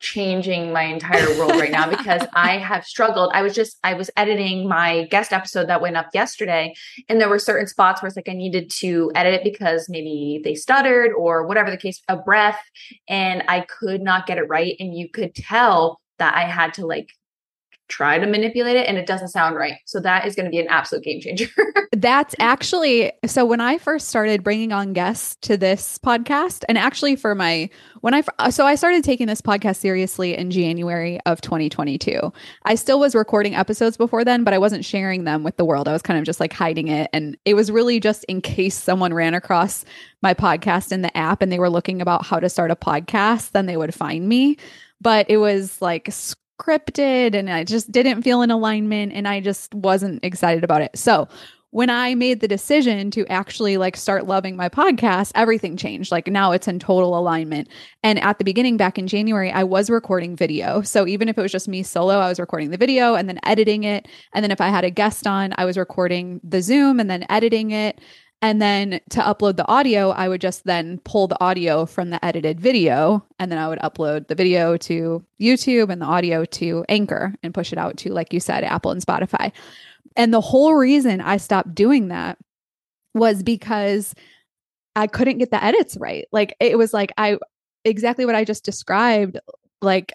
changing my entire world right now because [laughs] I have struggled. I was just I was editing my guest episode that went up yesterday and there were certain spots where it's like I needed to edit it because maybe they stuttered or whatever the case a breath and I could not get it right and you could tell that I had to like try to manipulate it and it doesn't sound right. So that is going to be an absolute game changer. [laughs] That's actually so when I first started bringing on guests to this podcast and actually for my when I uh, so I started taking this podcast seriously in January of 2022. I still was recording episodes before then, but I wasn't sharing them with the world. I was kind of just like hiding it and it was really just in case someone ran across my podcast in the app and they were looking about how to start a podcast, then they would find me. But it was like scripted and I just didn't feel in alignment and I just wasn't excited about it. So, when I made the decision to actually like start loving my podcast, everything changed. Like now it's in total alignment. And at the beginning back in January, I was recording video. So even if it was just me solo, I was recording the video and then editing it. And then if I had a guest on, I was recording the Zoom and then editing it. And then to upload the audio, I would just then pull the audio from the edited video and then I would upload the video to YouTube and the audio to Anchor and push it out to, like you said, Apple and Spotify. And the whole reason I stopped doing that was because I couldn't get the edits right. Like it was like I exactly what I just described. Like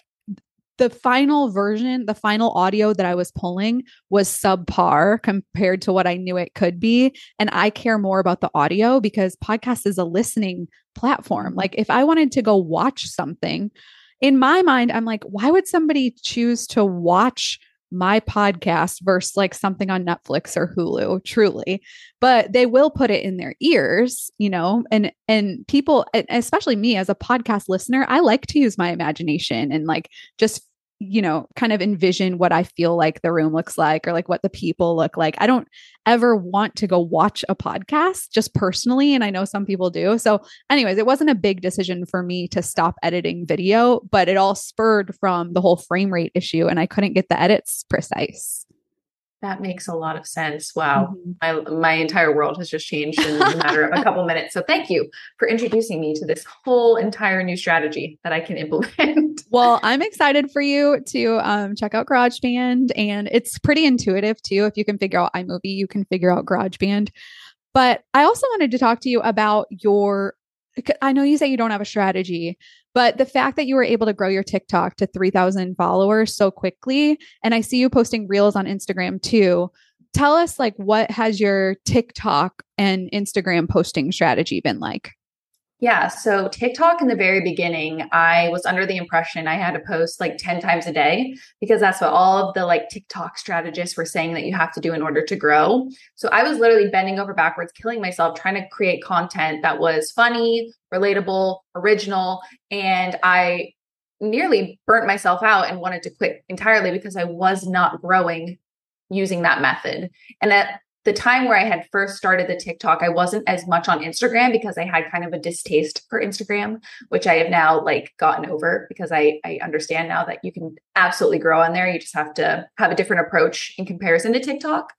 the final version, the final audio that I was pulling was subpar compared to what I knew it could be. And I care more about the audio because podcast is a listening platform. Like if I wanted to go watch something, in my mind, I'm like, why would somebody choose to watch my podcast versus like something on Netflix or Hulu, truly. But they will put it in their ears, you know, and and people especially me as a podcast listener, I like to use my imagination and like just you know, kind of envision what I feel like the room looks like or like what the people look like. I don't ever want to go watch a podcast just personally. And I know some people do. So, anyways, it wasn't a big decision for me to stop editing video, but it all spurred from the whole frame rate issue. And I couldn't get the edits precise. That makes a lot of sense. Wow. Mm-hmm. My my entire world has just changed in a matter of a [laughs] couple minutes. So thank you for introducing me to this whole entire new strategy that I can implement. [laughs] well, I'm excited for you to um, check out GarageBand and it's pretty intuitive too. If you can figure out iMovie, you can figure out GarageBand. But I also wanted to talk to you about your I know you say you don't have a strategy, but the fact that you were able to grow your TikTok to 3,000 followers so quickly, and I see you posting reels on Instagram too. Tell us, like, what has your TikTok and Instagram posting strategy been like? Yeah. So TikTok in the very beginning, I was under the impression I had to post like 10 times a day because that's what all of the like TikTok strategists were saying that you have to do in order to grow. So I was literally bending over backwards, killing myself, trying to create content that was funny, relatable, original. And I nearly burnt myself out and wanted to quit entirely because I was not growing using that method. And at the time where I had first started the TikTok, I wasn't as much on Instagram because I had kind of a distaste for Instagram, which I have now like gotten over because I I understand now that you can absolutely grow on there. You just have to have a different approach in comparison to TikTok.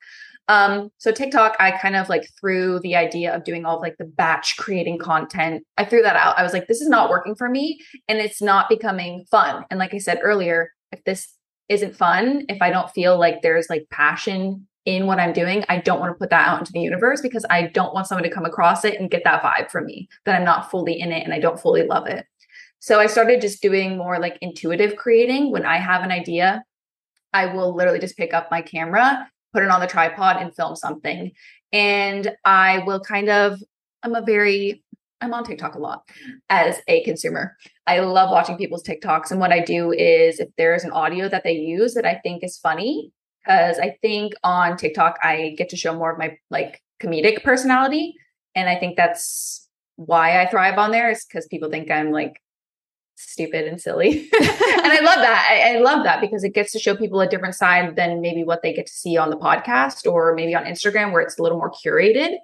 Um, so TikTok, I kind of like threw the idea of doing all of like the batch creating content. I threw that out. I was like, this is not working for me and it's not becoming fun. And like I said earlier, if this isn't fun, if I don't feel like there's like passion in what I'm doing, I don't want to put that out into the universe because I don't want someone to come across it and get that vibe from me that I'm not fully in it and I don't fully love it. So I started just doing more like intuitive creating. When I have an idea, I will literally just pick up my camera, put it on the tripod and film something. And I will kind of, I'm a very, I'm on TikTok a lot as a consumer. I love watching people's TikToks. And what I do is if there's an audio that they use that I think is funny, because I think on TikTok I get to show more of my like comedic personality. And I think that's why I thrive on there is because people think I'm like stupid and silly. [laughs] and I love that. I, I, love that because it gets to show people a different side than maybe what they get to see on the podcast or maybe on Instagram where it's a little more curated.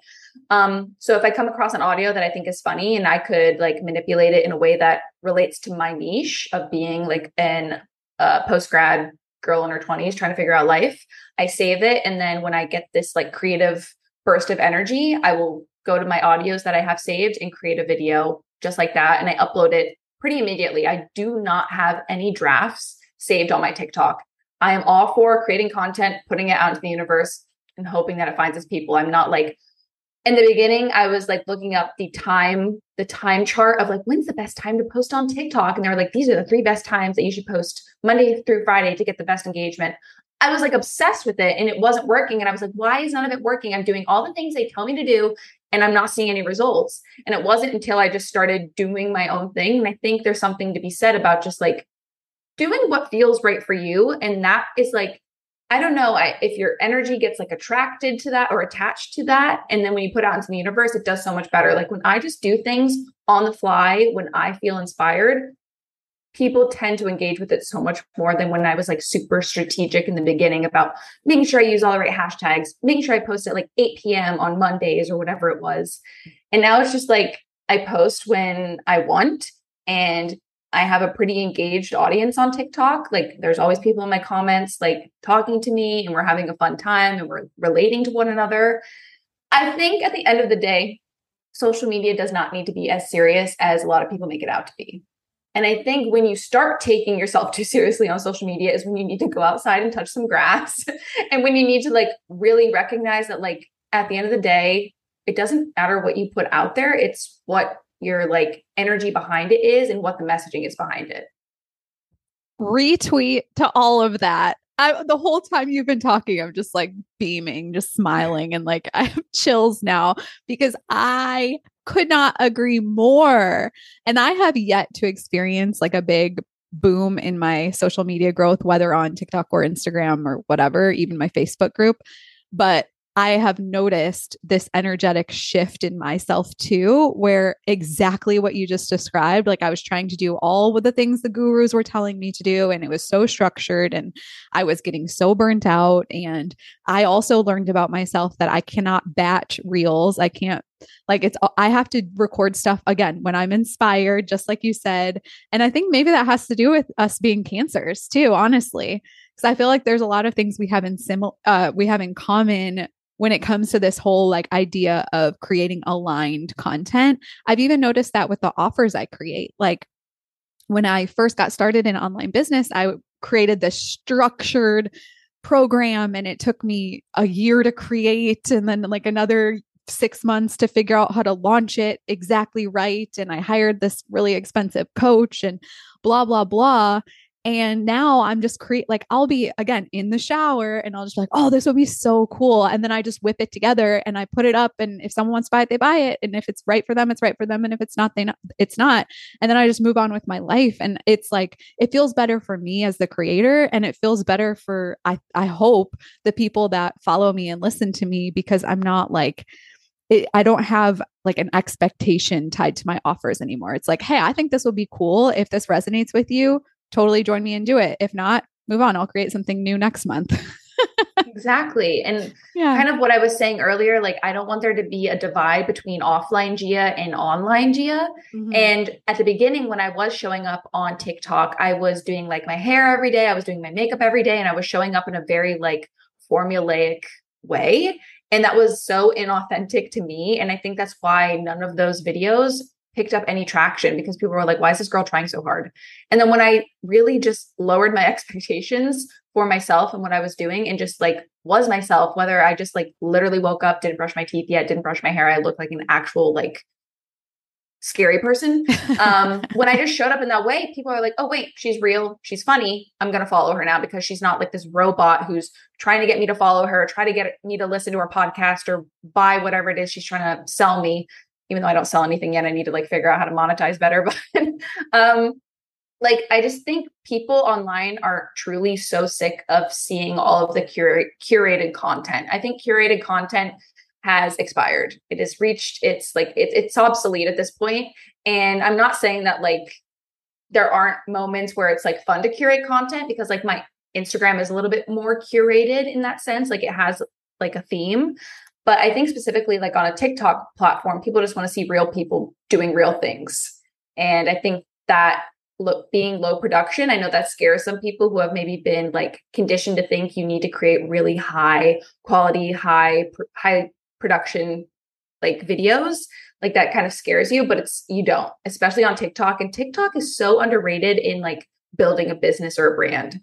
Um, so if I come across an audio that I think is funny and I could like manipulate it in a way that relates to my niche of being like an uh, post grad girl in her 20s trying to figure out life. I save it. And then when I get this like creative burst of energy, I will go to my audios that I have saved and create a video just like that. And I upload it pretty immediately. I do not have any drafts saved on my TikTok. I am all for creating content, putting it out into the universe, and hoping that it finds its people. I'm not like in the beginning i was like looking up the time the time chart of like when's the best time to post on tiktok? And they were like these are the three best times that you should post monday through friday to get the best engagement. I was like obsessed with it and it wasn't working and i was like why is none of it working? I'm doing all the things they tell me to do and i'm not seeing any results. And it wasn't until i just started doing my own thing and i think there's something to be said about just like doing what feels right for you and that is like I don't know I, if your energy gets like attracted to that or attached to that. And then when you put out into the universe, it does so much better. Like when I just do things on the fly, when I feel inspired, people tend to engage with it so much more than when I was like super strategic in the beginning about making sure I use all the right hashtags, making sure I post at like 8 p.m. on Mondays or whatever it was. And now it's just like I post when I want and I have a pretty engaged audience on TikTok. Like there's always people in my comments like talking to me and we're having a fun time and we're relating to one another. I think at the end of the day, social media does not need to be as serious as a lot of people make it out to be. And I think when you start taking yourself too seriously on social media is when you need to go outside and touch some grass [laughs] and when you need to like really recognize that like at the end of the day, it doesn't matter what you put out there, it's what your like energy behind it is and what the messaging is behind it. Retweet to all of that. I, the whole time you've been talking, I'm just like beaming, just smiling, and like [laughs] I have chills now because I could not agree more. And I have yet to experience like a big boom in my social media growth, whether on TikTok or Instagram or whatever, even my Facebook group. But I have noticed this energetic shift in myself too, where exactly what you just described, like I was trying to do all of the things the gurus were telling me to do, and it was so structured, and I was getting so burnt out. And I also learned about myself that I cannot batch reels. I can't like it's i have to record stuff again when i'm inspired just like you said and i think maybe that has to do with us being cancers too honestly because i feel like there's a lot of things we have in similar uh, we have in common when it comes to this whole like idea of creating aligned content. I've even noticed that with the offers I create. Like when I first got started in online business, I created this structured program and it took me a year to create and then like another six months to figure out how to launch it exactly right. And I hired this really expensive coach and blah, blah, blah. And now I'm just create like I'll be again in the shower and I'll just like, oh, this would be so cool. And then I just whip it together and I put it up. And if someone wants to buy it, they buy it. And if it's right for them, it's right for them. And if it's not, they not it's not. And then I just move on with my life. And it's like it feels better for me as the creator. And it feels better for I I hope the people that follow me and listen to me because I'm not like it, I don't have like an expectation tied to my offers anymore. It's like, hey, I think this will be cool. If this resonates with you, totally join me and do it. If not, move on. I'll create something new next month. [laughs] exactly. And yeah. kind of what I was saying earlier, like I don't want there to be a divide between offline Gia and online Gia. Mm-hmm. And at the beginning, when I was showing up on TikTok, I was doing like my hair every day, I was doing my makeup every day, and I was showing up in a very like formulaic way. And that was so inauthentic to me. And I think that's why none of those videos picked up any traction because people were like, why is this girl trying so hard? And then when I really just lowered my [laughs] expectations for myself and what I was doing and just like was myself, whether I just like literally woke up, didn't brush my teeth yet, didn't brush my hair, I looked like an actual like scary person. [laughs] Um, when I just showed up in that way, people are like, oh, wait, she's real. She's funny. I'm going to follow her now because she's not like this robot who's trying to get me to follow her, try to get me to listen to her podcast or buy whatever it is she's trying to sell me even though I don't sell anything yet, I need to like figure out how to monetize better. [laughs] But um, like I just think people online are truly so sick of seeing all of the cura- curated content. I think curated content has expired. It has reached its like it, it's obsolete at this point. And I'm not saying that like there aren't moments where it's like fun to curate content because like my Instagram is a little bit more curated in that sense. Like it has like a theme. But I think specifically like on a TikTok platform, people just want to see real people doing real things. And I think that look being low production, I know that scares some people who have maybe been like conditioned to think you need to create really high quality, high high production like videos. Like that kind of scares you, but it's you don't, especially on TikTok. And TikTok is so underrated in like building a business or a brand.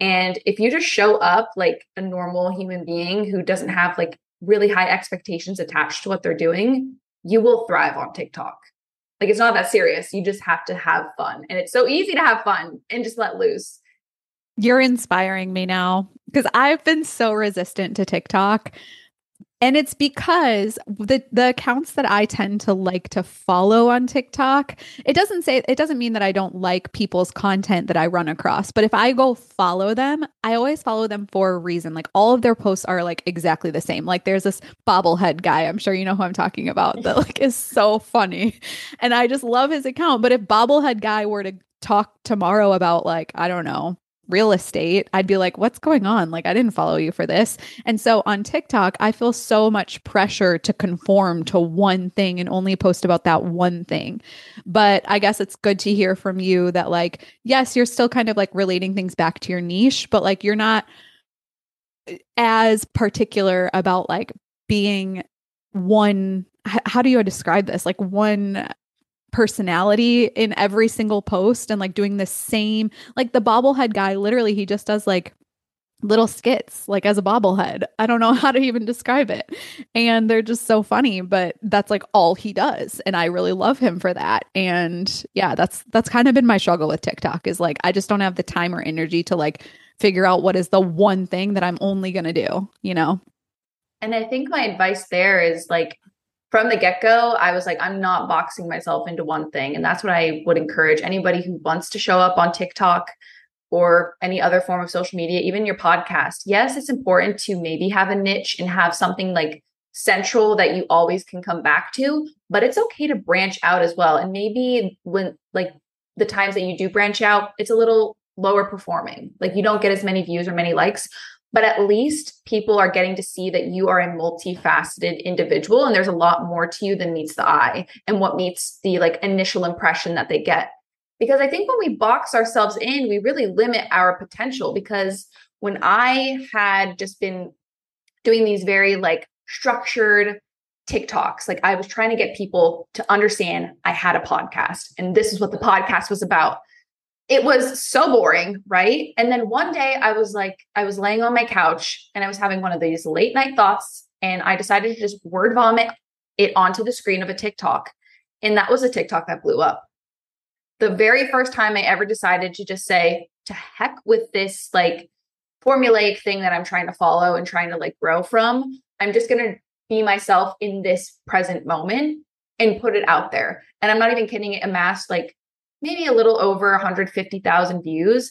And if you just show up like a normal human being who doesn't have like really high expectations attached to what they're doing, you will thrive on TikTok. Like it's not that serious. You just have to have fun. And it's so easy to have fun and just let loose. You're inspiring me now because I've been so resistant to TikTok. And it's because the the accounts that I tend to like to follow on TikTok, it doesn't say it doesn't mean that I don't like people's content that I run across. But if I go follow them, I always follow them for a reason. Like all of their posts are like exactly the same. Like there's this bobblehead guy, I'm sure you know who I'm talking about, that [laughs] like is so funny. And I just love his account. But if bobblehead guy were to talk tomorrow about like, I don't know, real estate, I'd be like, what's going on? Like, I didn't follow you for this. And so on TikTok, I feel so much pressure to conform to one thing and only post about that one thing. But I guess it's good to hear from you that, like, yes, you're still kind of like relating things back to your niche, but like, you're not uh, as particular about like being one how do you describe this like one personality in every single post and like doing the same like the bobblehead guy literally he just does like little skits like as a bobblehead. I don't know [laughs] how to even describe it. And they're just so funny but that's like all he does and i really love him for that. And yeah that's that's kind of been my struggle with tiktok is like i just don't have the time or energy to like figure out what is the one thing that i'm only going to do you know? And i think my advice there is like from the get go, I was like, I'm not boxing myself into one thing. And that's what I would encourage anybody who wants to show up on TikTok or any other form of social media, even your podcast. Yes, it's important to maybe have a niche and have something like central that you always can come back to, but it's okay to branch out as well. And maybe when, like, the times that you do branch out, it's a little lower performing. Like, you don't get as many views or many likes, but at least people are getting to see that you are a multifaceted individual and there's a lot more to you than meets the eye and what meets the like initial impression that they get because i think when we box ourselves in we really limit our potential because when i had just been doing these very like structured TikToks. Like I was trying to get people to understand I had a podcast and this is what the podcast was about it was so boring, right? And then one day I was like, I was laying on my couch and I was having one of these late night thoughts. And I decided to just word vomit it onto the screen of a TikTok. And that was a TikTok that blew up. The very first time I ever decided to just say, to heck with this like formulaic thing that I'm trying to follow and trying to like grow from, I'm just going to be myself in this present moment and put it out there. And I'm not even kidding, it amassed like maybe a little over 150,000 views,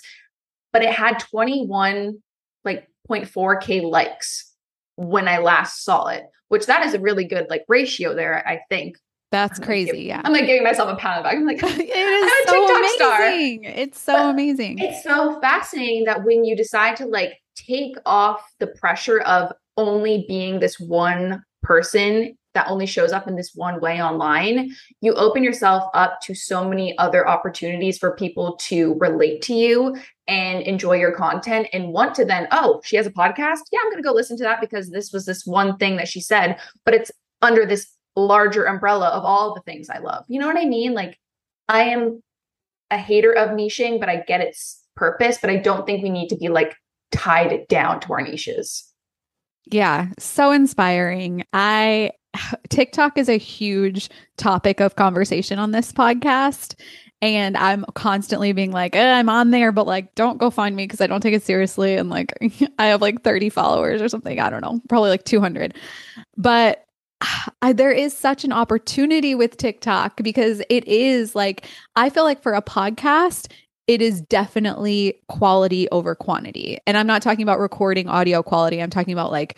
but it had 21 like 0.4k likes when I last saw it, which that is a really good like ratio there, I think. That's crazy. yeah. I'm like giving myself a pound of the back. I'm like, [laughs] it [laughs] is so amazing. Star. It's so but amazing. It's so fascinating that when you decide to like take off the pressure of only being this one person that only shows up in this one way online, you open yourself up to so many other opportunities for people to relate to you and enjoy your content and want to then, oh, she has a podcast. Yeah, I'm going to go listen to that because this was this one thing that she said, but it's under this larger umbrella of all the things I love. You know what I mean? Like, I am a hater of niching, but I get its purpose, but I don't think we need to be like tied down to our niches. Yeah, so inspiring. I [laughs] TikTok is a huge topic of conversation on this podcast. And I'm constantly being like, eh, I'm on there, but like, don't go find me because I don't take it seriously. And like, [laughs] I have like 30 followers or something. I don't know, probably like 200. But [sighs] I, there is such an opportunity with TikTok because it is like, I feel like for a podcast, it is definitely quality over quantity. And I'm not talking about recording audio quality. I'm talking about like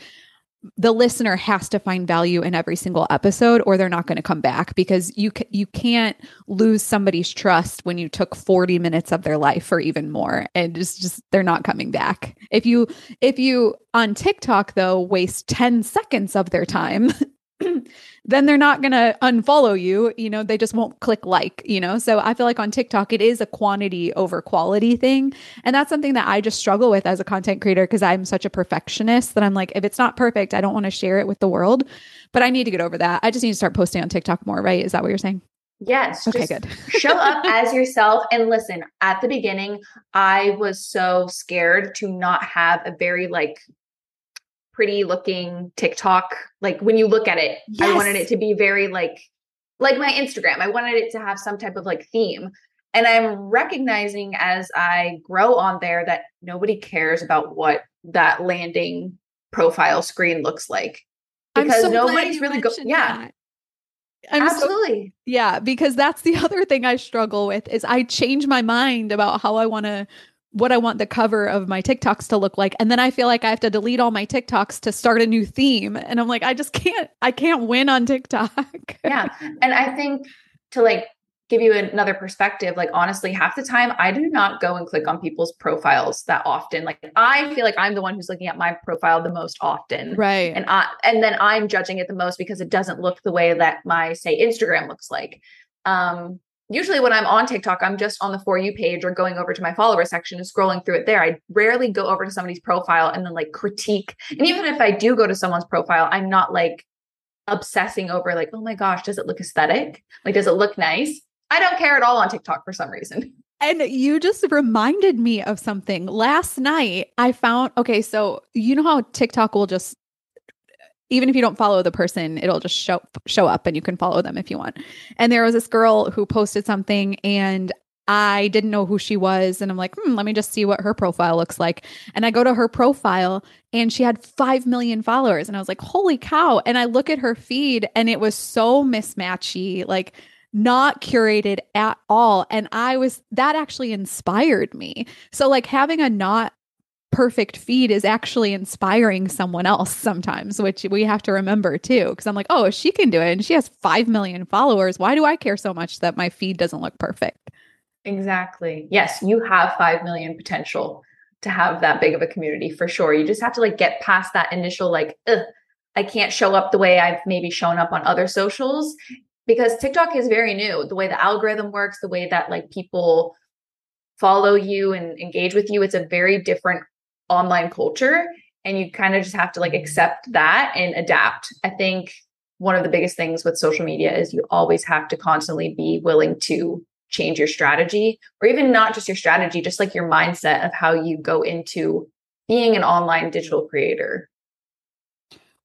the listener has to find value in every single episode or they're not going to come back because you you can't lose somebody's trust when you took 40 minutes of their life or even more and just just they're not coming back. If you if you on TikTok though waste 10 seconds of their time [laughs] [clears throat] then they're not going to unfollow you. You know, they just won't click like, you know? So I feel like on TikTok, it is a quantity over quality thing. And that's something that I just struggle with as a content creator because I'm such a perfectionist that I'm like, if it's not perfect, I don't want to share it with the world. But I need to get over that. I just need to start posting on TikTok more, right? Is that what you're saying? Yes. Okay, good. [laughs] show up as yourself. And listen, at the beginning, I was so scared to not have a very like pretty looking TikTok. Like when you look at it, I wanted it to be very like like my Instagram. I wanted it to have some type of like theme. And I'm recognizing as I grow on there that nobody cares about what that landing profile screen looks like. I'm Because so nobody's really going. yeah. I'm so absolutely. Yeah, because that's the [laughs] other thing I struggle with is I change my mind about how I want to what I want the cover of my TikToks to look like. And then I feel like I have to delete all my TikToks to start a new theme. And I'm like I just can't I can't win on TikTok. yeah. And i think to like give you another perspective like honestly half the time i do not go and click on people's profiles that often. Like i feel like i'm the one who's looking at my profile the most often. Right. and i and then i'm judging it the most because it doesn't look the way that my say instagram looks like. Um usually when i'm on tiktok i'm just on the for you page or going over to my follower section and scrolling through it there. I rarely go over to somebody's profile and then like critique. And even if i do go to someone's profile i'm not like obsessing over like oh my gosh does it look aesthetic? Like does it look nice? I don't care at all on tiktok for some reason. [laughs] And you just reminded me of something. Last night, I found okay, so you know how TikTok will just even if you don't follow the person, it'll just show show up and you can follow them if you want. And there was this girl who posted something and I didn't know who she was and I'm like, "Hmm, let me just see what her profile looks like." And I go to her profile and she had 5 million followers and I was like, "Holy cow." And I look at her feed and it was so mismatchy, like not curated at all. And I was, that actually inspired me. So, like, having a not perfect feed is actually inspiring someone else sometimes, which we have to remember too. Cause I'm like, oh, she can do it and she has 5 million followers, why do I care so much that my feed doesn't look perfect? exactly yes you have 5 million potential to have that big of a community for sure you just have to like get past that initial like i can't show up the way i've maybe shown up on other socials because tiktok is very new the way the algorithm works the way that like people follow you and engage with you it's a very different online culture and you kind of just have to like accept that and adapt. I think one of the biggest things with social media is you always have to constantly be willing to change your strategy or even not just your strategy just like your mindset of how you go into being an online digital creator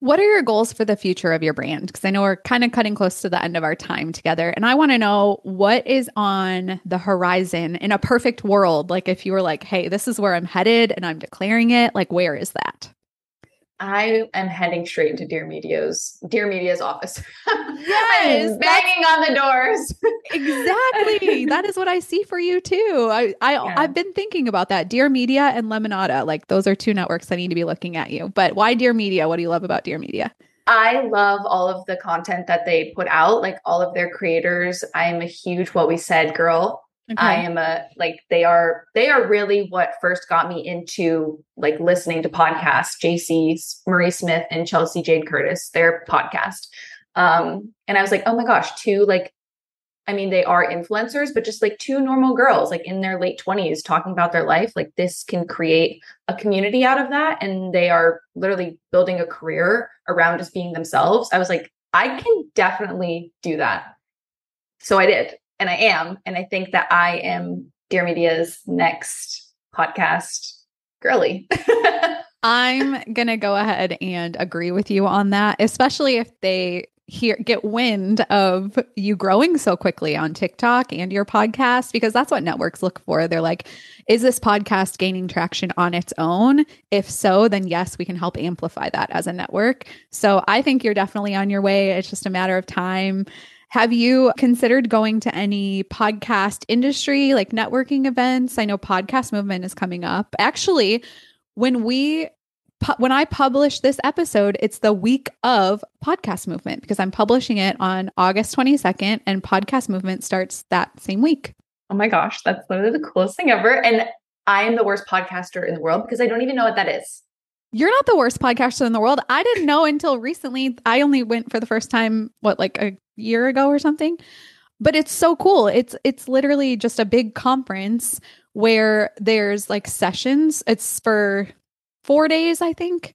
What are your goals for the future of your brand? Because I know we're kind of cutting close to the end of our time together. And I want to know what is on the horizon in a perfect world. Like, if you were like, hey, this is where I'm headed and I'm declaring it, like, where is that? I am heading straight into Dear Media's Dear Media's office. [laughs] Yes, banging on the doors. [laughs] Exactly. that is what I see for you too. I, I Yeah. I've been thinking about that. Dear Media and Lemonada. Like those are two networks I need to be looking at you. But why Dear Media? What do you love about Dear Media? I love all of the content that they put out, like all of their creators. I am a huge what we said girl. I am a like they are they are really what first got me into like listening to podcasts. JC Marie Smith and Chelsea Jade Curtis, their podcast. Um, and I was like, oh my gosh, two like I mean, they are influencers, but just like two normal girls, like in their late 20s, talking about their life. Like, this can create a community out of that. And they are literally building a career around just being themselves. I was like, I can definitely do that. So I did, and I am. And I think that I am Dear Media's next podcast girly. [laughs] I'm going to go ahead and agree with you on that, especially if they hear get wind of you growing so quickly on TikTok and your podcast because that's what networks look for. They're like, is this podcast gaining traction on its own? If so, then yes, we can help amplify that as a network. So I think you're definitely on your way. It's just a matter of time. Have you considered going to any podcast industry like networking events? I know podcast movement is coming up. Actually, when we when I publish this episode, it's the week of podcast movement because I'm publishing it on August 22nd and podcast movement starts that same week. oh my gosh, that's literally the coolest thing ever. And I am the worst podcaster in the world because I don't even know what that is. You're not the worst podcaster in the world. I didn't know until recently. I only went for the first time what like a year ago or something. But it's so cool. It's it's literally just a big conference where there's like sessions. It's for 4 days, I think.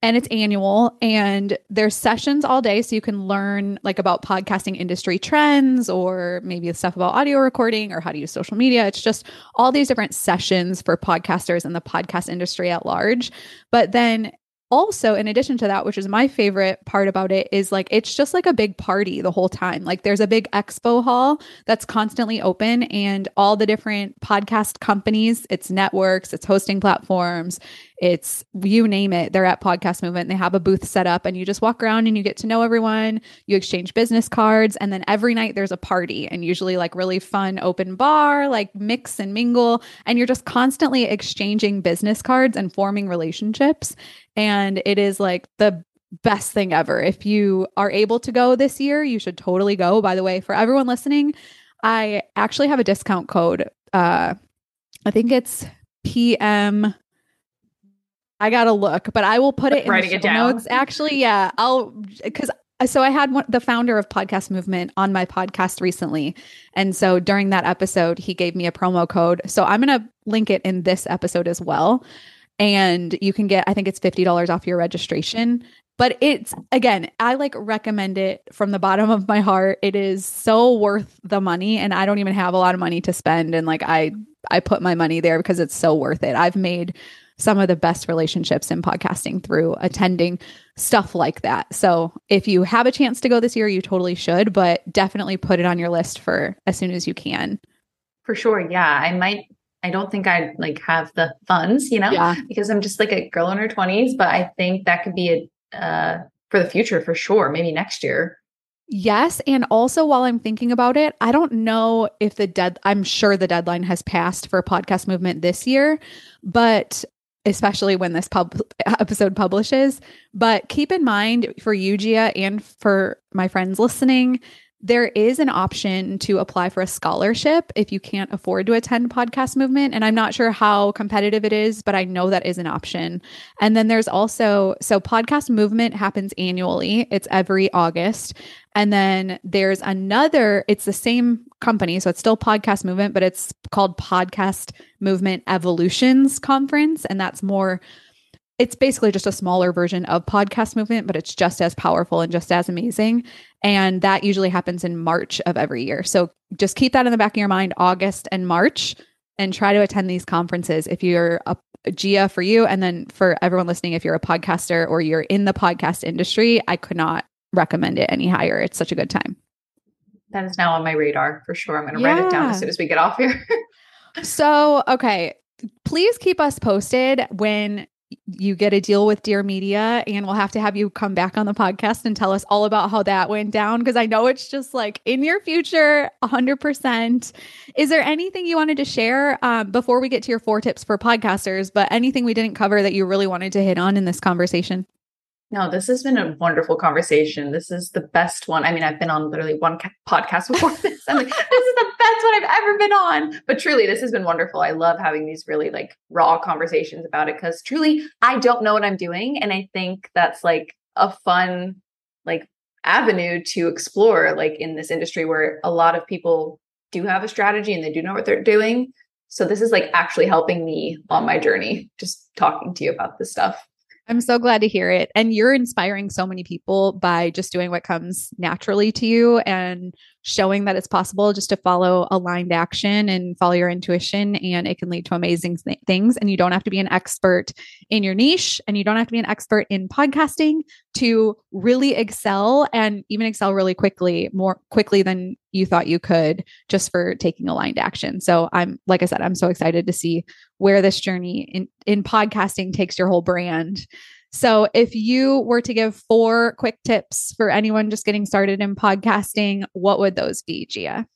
And it's annual and there's sessions all day so you can learn like about podcasting industry trends or maybe stuff about audio recording or how to use social media. It's just all these different sessions for podcasters and the podcast industry at large. But then also in addition to that which is my favorite part about it is like it's just like a big party the whole time. Like there's a big expo hall that's constantly open and all the different podcast companies it's networks it's hosting platforms it's you name it they're at podcast movement they have a booth set up and you just walk around and you get to know everyone you exchange business cards and then every night there's a party and usually like really fun open bar like mix and mingle and you're just constantly exchanging business cards and forming relationships and it is like the best thing ever. If you are able to go this year, you should totally go. By the way, for everyone listening, I actually have a discount code. Uh, I think it's PM. I gotta look, but I will put it in Writing the it down. notes. Actually, yeah, I'll because so I had one, the founder of Podcast Movement on my podcast recently, and so during that episode, he gave me a promo code. So I'm gonna link it in this episode as well and you can get i think it's $50 off your registration but it's again i like recommend it from the bottom of my heart it is so worth the money and i don't even have a lot of money to spend and like i i put my money there because it's so worth it i've made some of the best relationships in podcasting through attending stuff like that so if you have a chance to go this year you totally should but definitely put it on your list for as soon as you can For sure. Yeah. I might I don't think I like have the funds, you know, yeah because I'm just like a girl in her 20s, but I think that could be a uh for the future for sure, maybe next year. Yes. And also, while I'm thinking about it, I don't know if the dead, I'm sure the deadline has passed for podcast movement this year, but especially when this pub episode publishes. But keep in mind for you, Gia, and for my friends listening, there is an option to apply for a scholarship if you can't afford to attend podcast movement. And i'm not sure how competitive it is but i know that is an option. And then there's also so podcast movement happens annually. It's every august. And then there's another it's the same company so it's still podcast movement but it's called podcast movement evolutions conference. And that's more it's basically just a smaller version of podcast movement but it's just as powerful and just as amazing and that usually happens in March of every year. So just keep that in the back of your mind, August and March, and try to attend these conferences if you're a, Gia for you. And then for everyone listening, if you're a podcaster or you're in the podcast industry, I could not recommend it any higher. It's such a good time. That is now on my radar for sure. I'm going to write it down as soon as we get off here. [laughs] So, okay, please keep us posted when you get a deal with Dear Media, and we'll have to have you come back on the podcast and tell us all about how that went down because I know it's just like in your future, 100%. Is there anything you wanted to share um, before we get to your four tips for podcasters, but anything we didn't cover that you really wanted to hit on in this conversation? No, this has been a wonderful conversation. This is the best one. I mean, I've been on literally one ca- podcast before [laughs] this. I'm like, this is the best one I've ever been on. But truly, this has been wonderful. I love having these really like raw conversations about it because truly, I don't know what I'm doing. And I think that's like a fun, like, avenue to explore, like in this industry where a lot of people do have a strategy and they do know what they're doing. So this is like actually helping me on my journey, just talking to you about this stuff. I'm so glad to hear it. And you're inspiring so many people by just doing what comes naturally to you and showing that it's possible just to follow aligned action and follow your intuition. And it can lead to amazing th- things. And you don't have to be an expert in your niche and you don't have to be an expert in podcasting to really excel and even excel really quickly, more quickly than you thought you could just for taking aligned action. So I'm, like I said, I'm so excited to see where this journey in, in podcasting takes your whole brand. So, if you were to give four quick tips for anyone just getting started in podcasting, what would those be, Gia?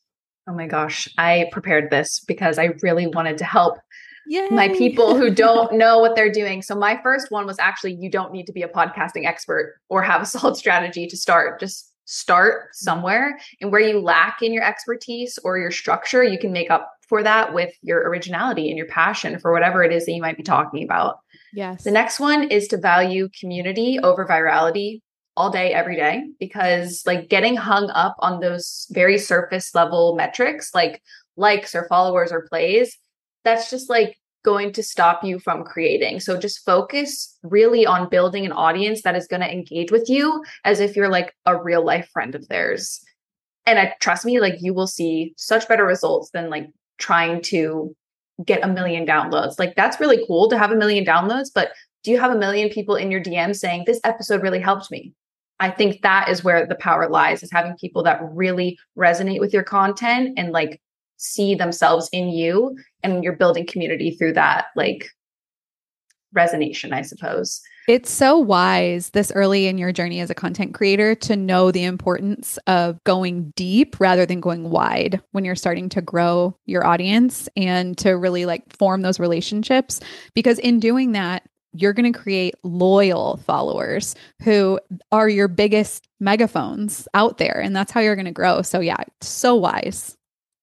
Oh my gosh, I prepared this because I really wanted to help Yeah, my people who [laughs] don't know what they're doing. So my first one was actually you don't need to be a podcasting expert or have a [laughs] solid strategy to start. Just start mm-hmm. somewhere and where you lack in your expertise or your structure, you can make up for that with your originality and your passion for whatever it is that you might be talking about. Yes. The next one is to value community over virality all day, every day, because like getting hung up on those very surface level metrics like likes or followers or plays, that's just like going to stop you from creating. So just focus really on building an audience that is going to engage with you as if you're like a real life friend of theirs. And I trust me, like you will see such better results than like trying to get a million downloads. Like that's really cool to have a million downloads, but do you have a million people in your DM saying, this episode really helped me? I think that is where the power lies is having people that really resonate with your content and like see themselves in you and you're building community through that like resonation, I suppose. It's so wise this early in your journey as a content creator to know the importance of going deep rather than going wide when you're starting to grow your audience and to really like form those relationships. Because in doing that, you're going to create loyal followers who are your biggest megaphones out there. And that's how you're going to grow. So, yeah, so wise.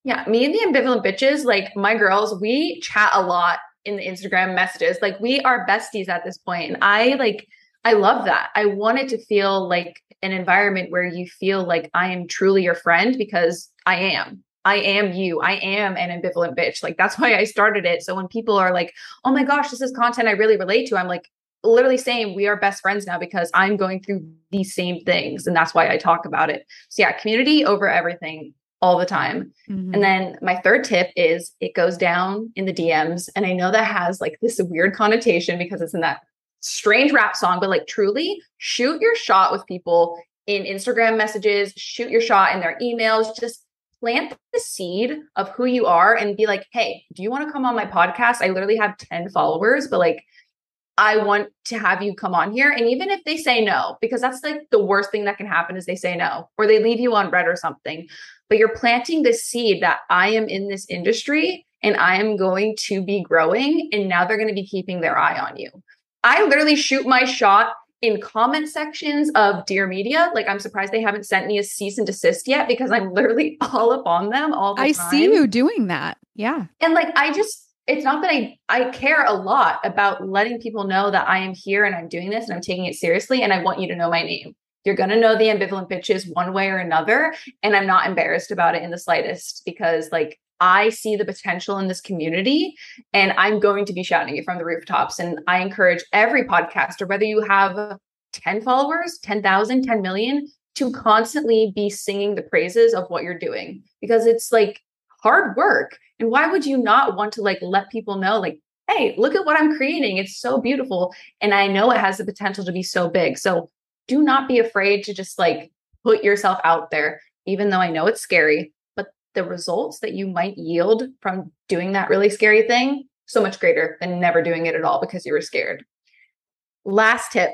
Yeah, me and the ambivalent bitches, like my girls, we chat a lot in the Instagram messages. Like we are besties at this point. And I like I love that. I want it to feel like an environment where you feel like I am truly your friend because I am. I am you. I am an ambivalent bitch. Like that's [laughs] why I started it. So when people are like, "Oh my gosh, this is content I really relate to." I'm like literally saying we are best friends now because I'm going through these same things and that's why I talk about it. So yeah, community over everything all the time. Mm-hmm. And then my third tip is it goes down in the DMs. And I know that has like this weird connotation because it's in that strange rap song, but like truly shoot your shot with people in Instagram messages, shoot your shot in their emails, just plant the seed of who you are and be like, hey, do you want to come on my podcast? I literally have 10 followers, but like I want to have you come on here. And even if they say no, because that's like the worst thing that can happen is they say no or they leave you on read or something. But you're planting the seed that I am in this industry and I am going to be growing. And now they're going to be keeping their eye on you. I literally shoot my shot in comment sections of Dear Media. Like, I'm surprised they haven't sent me a cease and desist yet because I'm literally [laughs] all up on them all the I time. I see you doing that. Yeah. And like, I just, it's not that I I care a lot about letting people know that I am here and I'm doing this and I'm taking it seriously and I want you to know my name. You're going to know the ambivalent bitches one way or another and I'm not embarrassed about it in the slightest because like I see the potential in this community and I'm going to be shouting it from the rooftops and I encourage every podcaster whether you have 10 followers, 10,000, 10 million to constantly be singing the praises of what you're doing because it's like hard work and why would you not want to like let people know, like, hey, look at what I'm creating. It's so beautiful. And I know it has the potential to be so big. So do not be afraid to just like put yourself out there, even though I know it's scary. But the results that you might yield from doing that really scary thing, so much greater than never doing it at all because you were scared. Last tip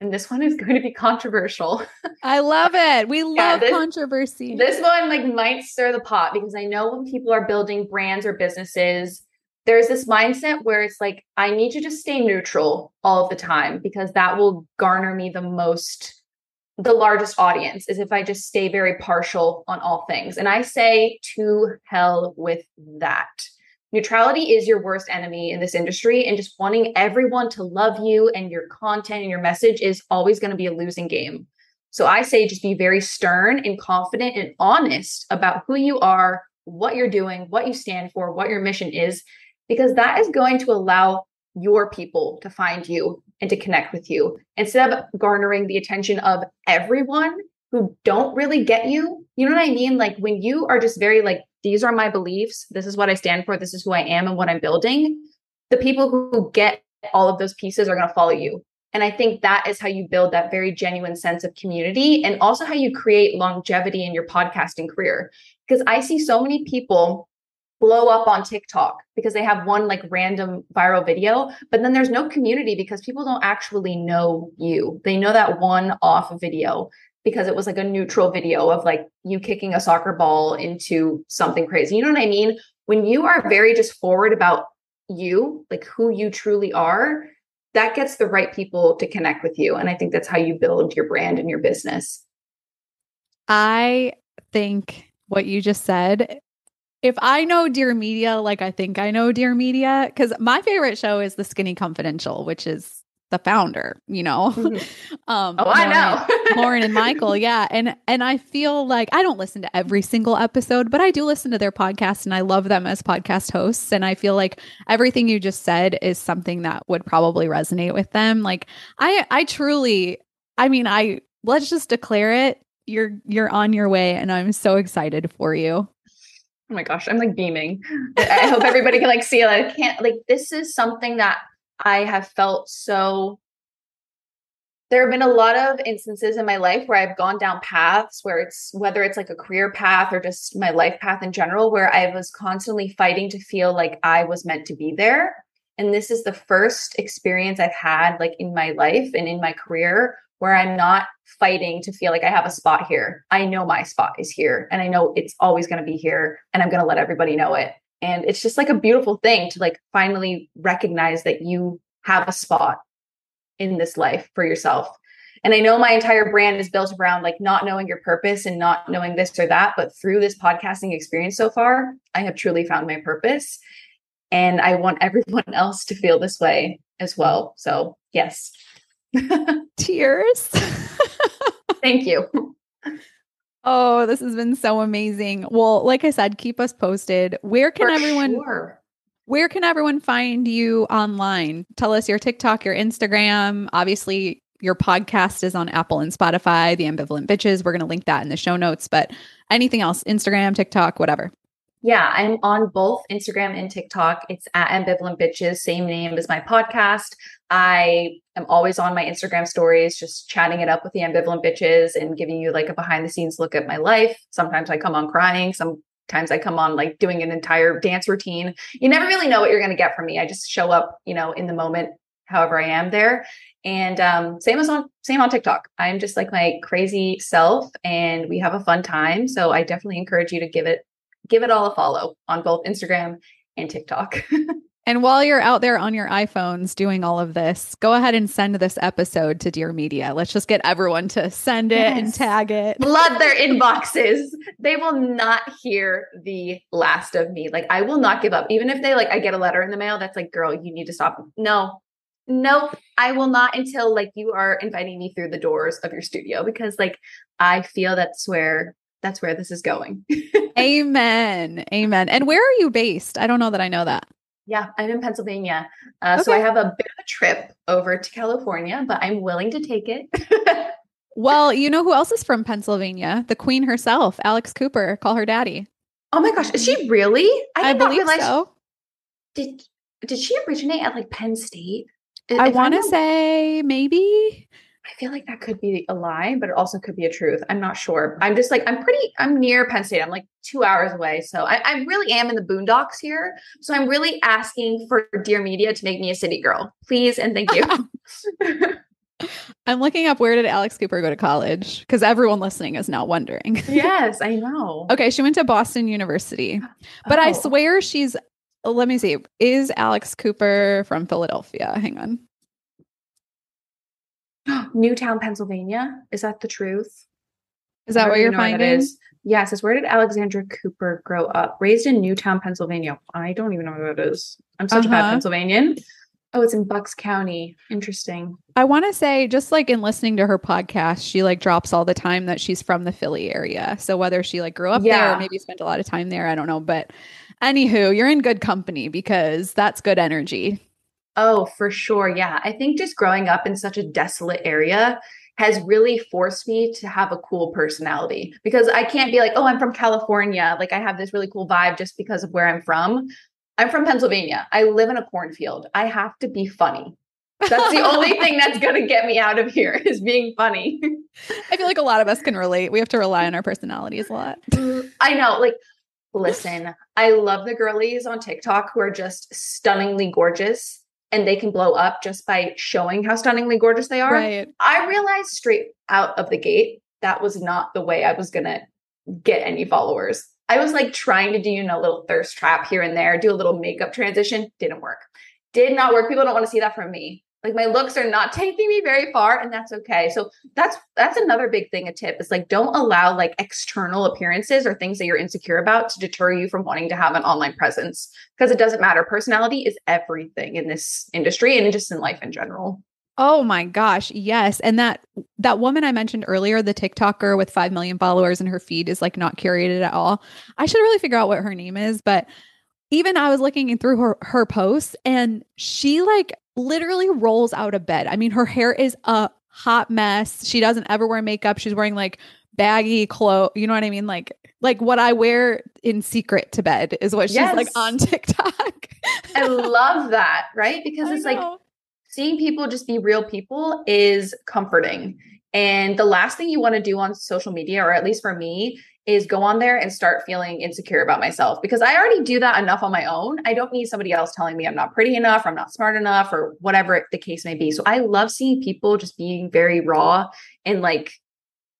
and this one is going to be controversial. I love it. We [laughs] love yeah, this, controversy. This one like might stir the pot because I know when people are building brands or businesses, there's this mindset where it's like I need to just stay neutral all of the time because that will garner me the most the largest audience is if I just stay very partial on all things. And I say to hell with that. Neutrality is your worst enemy in this industry, and just wanting everyone to love you and your content and your message is always going to be a losing game. So I say just be very stern and confident and honest about who you are, what you're doing, what you stand for, what your mission is, because that is going to allow your people to find you and to connect with you instead of garnering the attention of everyone who don't really get you. You know what I mean? Like when you are just very like these are my beliefs. This is what I stand for. This is who I am and what I'm building. The people who get all of those pieces are going to follow you. And I think that is how you build that very genuine sense of community and also how you create longevity in your podcasting career. Because I see so many people blow up on TikTok because they have one like random viral video, but then there's no community because people don't actually know you. They know that one off video because it was like a neutral video of like you kicking a soccer ball into something crazy. You know what I mean? When you are very just forward about you, like who you truly are, that gets the right people to connect with you. And I think that's how you build your brand and your business. I think what you just said if I know Dear Media, like I think I know Dear Media, because my favorite show is The Skinny Confidential, which is the founder, you know. Mm-hmm. [laughs] um, oh, Lauren, I know. Lauren and Michael, [laughs] yeah. And and I feel like I don't listen to every single episode, but I do listen to their podcast and I love them as podcast hosts. And I feel like everything you just said is something that would probably resonate with them. Like I I truly, I mean, I let's just declare it. You're you're on your way and I'm so excited for you. Oh my gosh, I'm like beaming. I hope everybody can like see it. I can't like this is something that I have felt so there have been a lot of instances in my life where I've gone down paths where it's whether it's like a career path or just my life path in general, where I was constantly fighting to feel like I was meant to be there. And this is the first experience I've had like in my life and in my career where I'm not fighting to feel like I have a spot here. I know my spot is here and I know it's always going to be here and I'm going to let everybody know it. And it's just like a beautiful thing to like finally recognize that you have a spot in this life for yourself. And I know my entire brand is built around like not knowing your purpose and not knowing this or that. But through this podcasting experience so far, I have truly found my purpose. And I want everyone [laughs] else to feel this way as well. So, yes. [laughs] Tears. [laughs] Thank you. Oh, this has been so amazing. Well, like I said, keep us posted. Where can For everyone sure. where can everyone find you online? Tell us your TikTok, your Instagram. Obviously, your podcast is on Apple and Spotify, The Ambivalent Bitches. We're going to link that in the show notes, but anything else, Instagram, TikTok, whatever. Yeah, I'm on both Instagram and TikTok. It's at Ambivalent Bitches, same name as my podcast. I am always on my Instagram stories, just chatting it up with the Ambivalent Bitches and giving you like a behind the scenes look at my life. Sometimes I come on crying, sometimes I come on like doing an entire dance routine. You never really know what you're going to get from me. I just show up, you know, in the moment, however I am there. And um, same as on same on TikTok. I'm just like my crazy self, and we have a fun time. So I definitely encourage you to give it give it all a follow on both Instagram and TikTok. [laughs] And while you're out there on your iPhones doing all of this, go ahead and send this episode to Dear Media. Let's just get everyone to send it and tag it. Flood their inboxes. They will not hear the last of me. Like I will not give up. Even if they like I get a letter in the mail that's like, girl, you need to stop. No. Nope. I will not until like you are inviting me through the doors of your studio because like I feel that's where that's where this is going. Amen. Amen. And where are you based? I don't know that I know that. Yeah, I'm in Pennsylvania. Uh, So I have a bit of a trip over to California, but I'm willing to take it. [laughs] Well, you know who else is from Pennsylvania? The queen herself, Alex Cooper. Call her daddy. oh my gosh, is she really? I, not believe so. Did did she originate at like Penn State? I If I'm want to say maybe. I feel like that could be a lie, but it also could be a truth. I'm not sure. I'm just like I'm pretty. I'm near Penn State. I'm like two hours away, so I, I really am in the boondocks here. So I'm really asking for Dear Media to make me a city girl, please and thank you. [laughs] I'm looking up where did Alex Cooper go to college? Because everyone listening is now wondering. [laughs] yes, I know. okay, she went to Boston University. But I Oh. swear she's let me see. Is Alex Cooper from Philadelphia? Hang on. [gasps] Newtown, Pennsylvania. Is that the truth? Is that what you're finding? is. Yeah, says where did Alexandra Cooper grow up? Raised in Newtown, Pennsylvania. I don't even know where that is. I'm such a bad Uh-huh. Pennsylvanian. Oh, it's in Bucks County. Interesting. I want to say, just like in listening to her podcast, she like drops all the time that she's from the Philly area. So whether she like grew up there or maybe spent a lot of time there, I don't know. But anywho, you're in good company because that's good energy. Oh, for sure. Yeah. I think just growing up in such a desolate area has really forced me to have a cool personality because I can't be like, oh, I'm from California. Like I have this really cool vibe just because of where I'm from. I'm from Pennsylvania. I live in a cornfield. I have to be funny. That's the only thing that's [laughs] going to get me out of here is being funny. I feel like a lot of us can relate. We have to rely on our personalities a lot. Mm, I know. Like, listen, I love the girlies on TikTok who are just stunningly gorgeous and they can blow up just by showing how stunningly gorgeous they are. Right. I realized straight out of the gate that was not the way I was going to get any followers. I was like trying to do, you know, a little thirst trap here and there, do a little makeup transition. Didn't work. Did not work. People don't want to see that from me. Like my looks are not [laughs] taking me very far, and that's okay. So that's that's another big thing. A tip is like don't allow like external appearances or things that you're insecure about to deter you from wanting to have an online presence because it doesn't matter. Personality is everything in this industry and just in life in general. Oh my gosh, yes. And that that woman I mentioned earlier, the TikToker with 5 million followers and her feed is like not curated at all. I should really figure out what her name is, but even I was looking through her her posts and she like literally rolls out of bed. I mean, her hair is a hot mess. She doesn't ever wear makeup. She's wearing like baggy clothes, you know what I mean? Like like what I wear in secret to bed is what she's like on TikTok. I love that, right? [laughs] Because I it's like seeing people just be real people is comforting. And the last thing you want to do on social media, or at least for me, is go on there and start feeling insecure about myself because I already do that enough on my own. I don't need somebody else telling me I'm not pretty enough, I'm not smart enough, or whatever the case may be. So I love seeing people just being very raw and like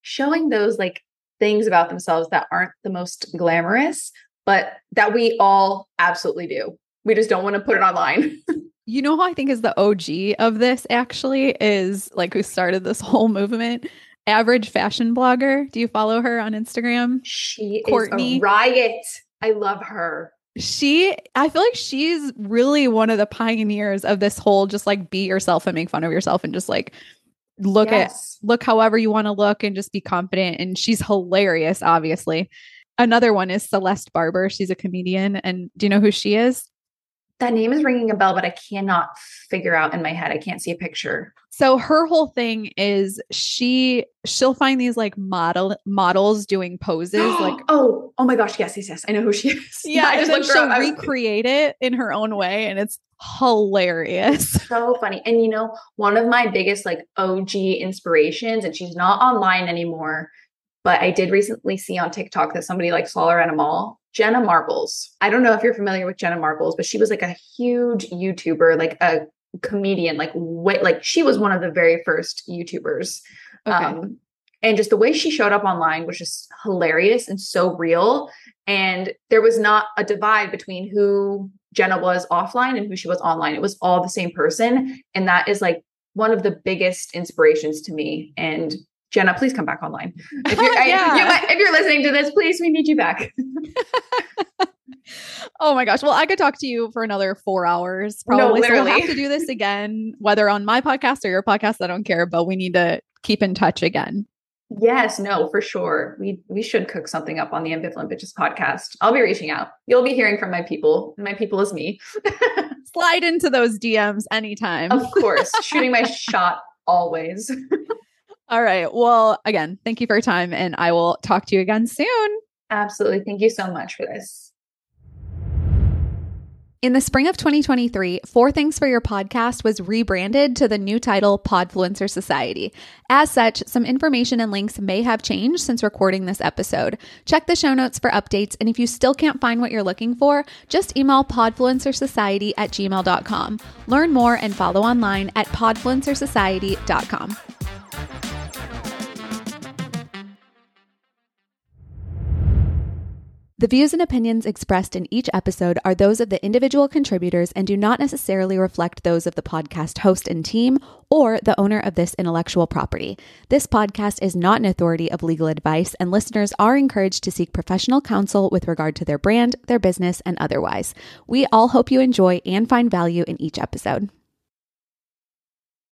showing those like things about themselves that aren't the most glamorous, but that we all absolutely do. We just don't want to put it online. [laughs] you know who I think is the OG of this actually is like who started this [laughs] whole movement? Average fashion blogger. Do you follow her on Instagram? She Courtney. is a riot. I love her. She, I feel like she's really one of the pioneers of this whole just like be yourself and make fun of yourself and just like look yes. at look however you want to look and just be confident. And she's hilarious, obviously. Another one is Celeste Barber. She's a comedian. And do you know who she is? that name is ringing a bell, but I cannot figure out in my head. I can't see a picture. So her whole thing is she she'll find these like model models doing poses [gasps] like oh oh my gosh yes yes yes. I know who she is. Yeah, [laughs] I just and she'll recreate it in her own way and it's hilarious. [laughs] So funny. And you know one of my biggest like OG inspirations and she's not online anymore but I did recently see on TikTok that somebody like saw her at a mall. Jenna Marbles. I don't know if you're familiar with Jenna Marbles, but she was like a huge YouTuber, like a comedian, like way, like she was one of the very first YouTubers. Okay. Um, and just the way she showed up online was just hilarious and so real. And there was not a divide between who Jenna was offline and who she was online. It was all the same person. And that is like one of the biggest inspirations to me. And Jenna, please come back online. If you're, yeah. [laughs] I, if, you, if you're listening to this, please, we need you back. [laughs] oh my gosh. Well, I could talk to you for another four hours. Probably. No, so we'll have to do this again, whether on my podcast or your podcast. I don't care, but we need to keep in touch again. Yes, no, for sure. We we should cook something up on the Ambivalent Bitches podcast. I'll be reaching out. You'll be hearing from my people. My people is me. [laughs] Slide into those DMs anytime. Of course. [laughs] Shooting my shot always. All right. Well, again, thank you for your time and I will talk to you again soon. Absolutely. Thank you so much for this. In the spring of 2023, Four Things for Your podcast was rebranded to the new title Podfluencer Society. As such, some information and links may have changed since recording this episode. Check the show notes for updates, and if you still can't find what you're looking for, just email podfluencersociety at gmail.com. Learn more and follow online at podfluencersociety.com. The views and opinions expressed in each episode are those of the individual contributors and do not necessarily reflect those of the podcast host and team or the owner of this intellectual property. This podcast is not an authority of legal advice, and listeners are encouraged to seek professional counsel with regard to their brand, their business, and otherwise. We all hope you enjoy and find value in each episode.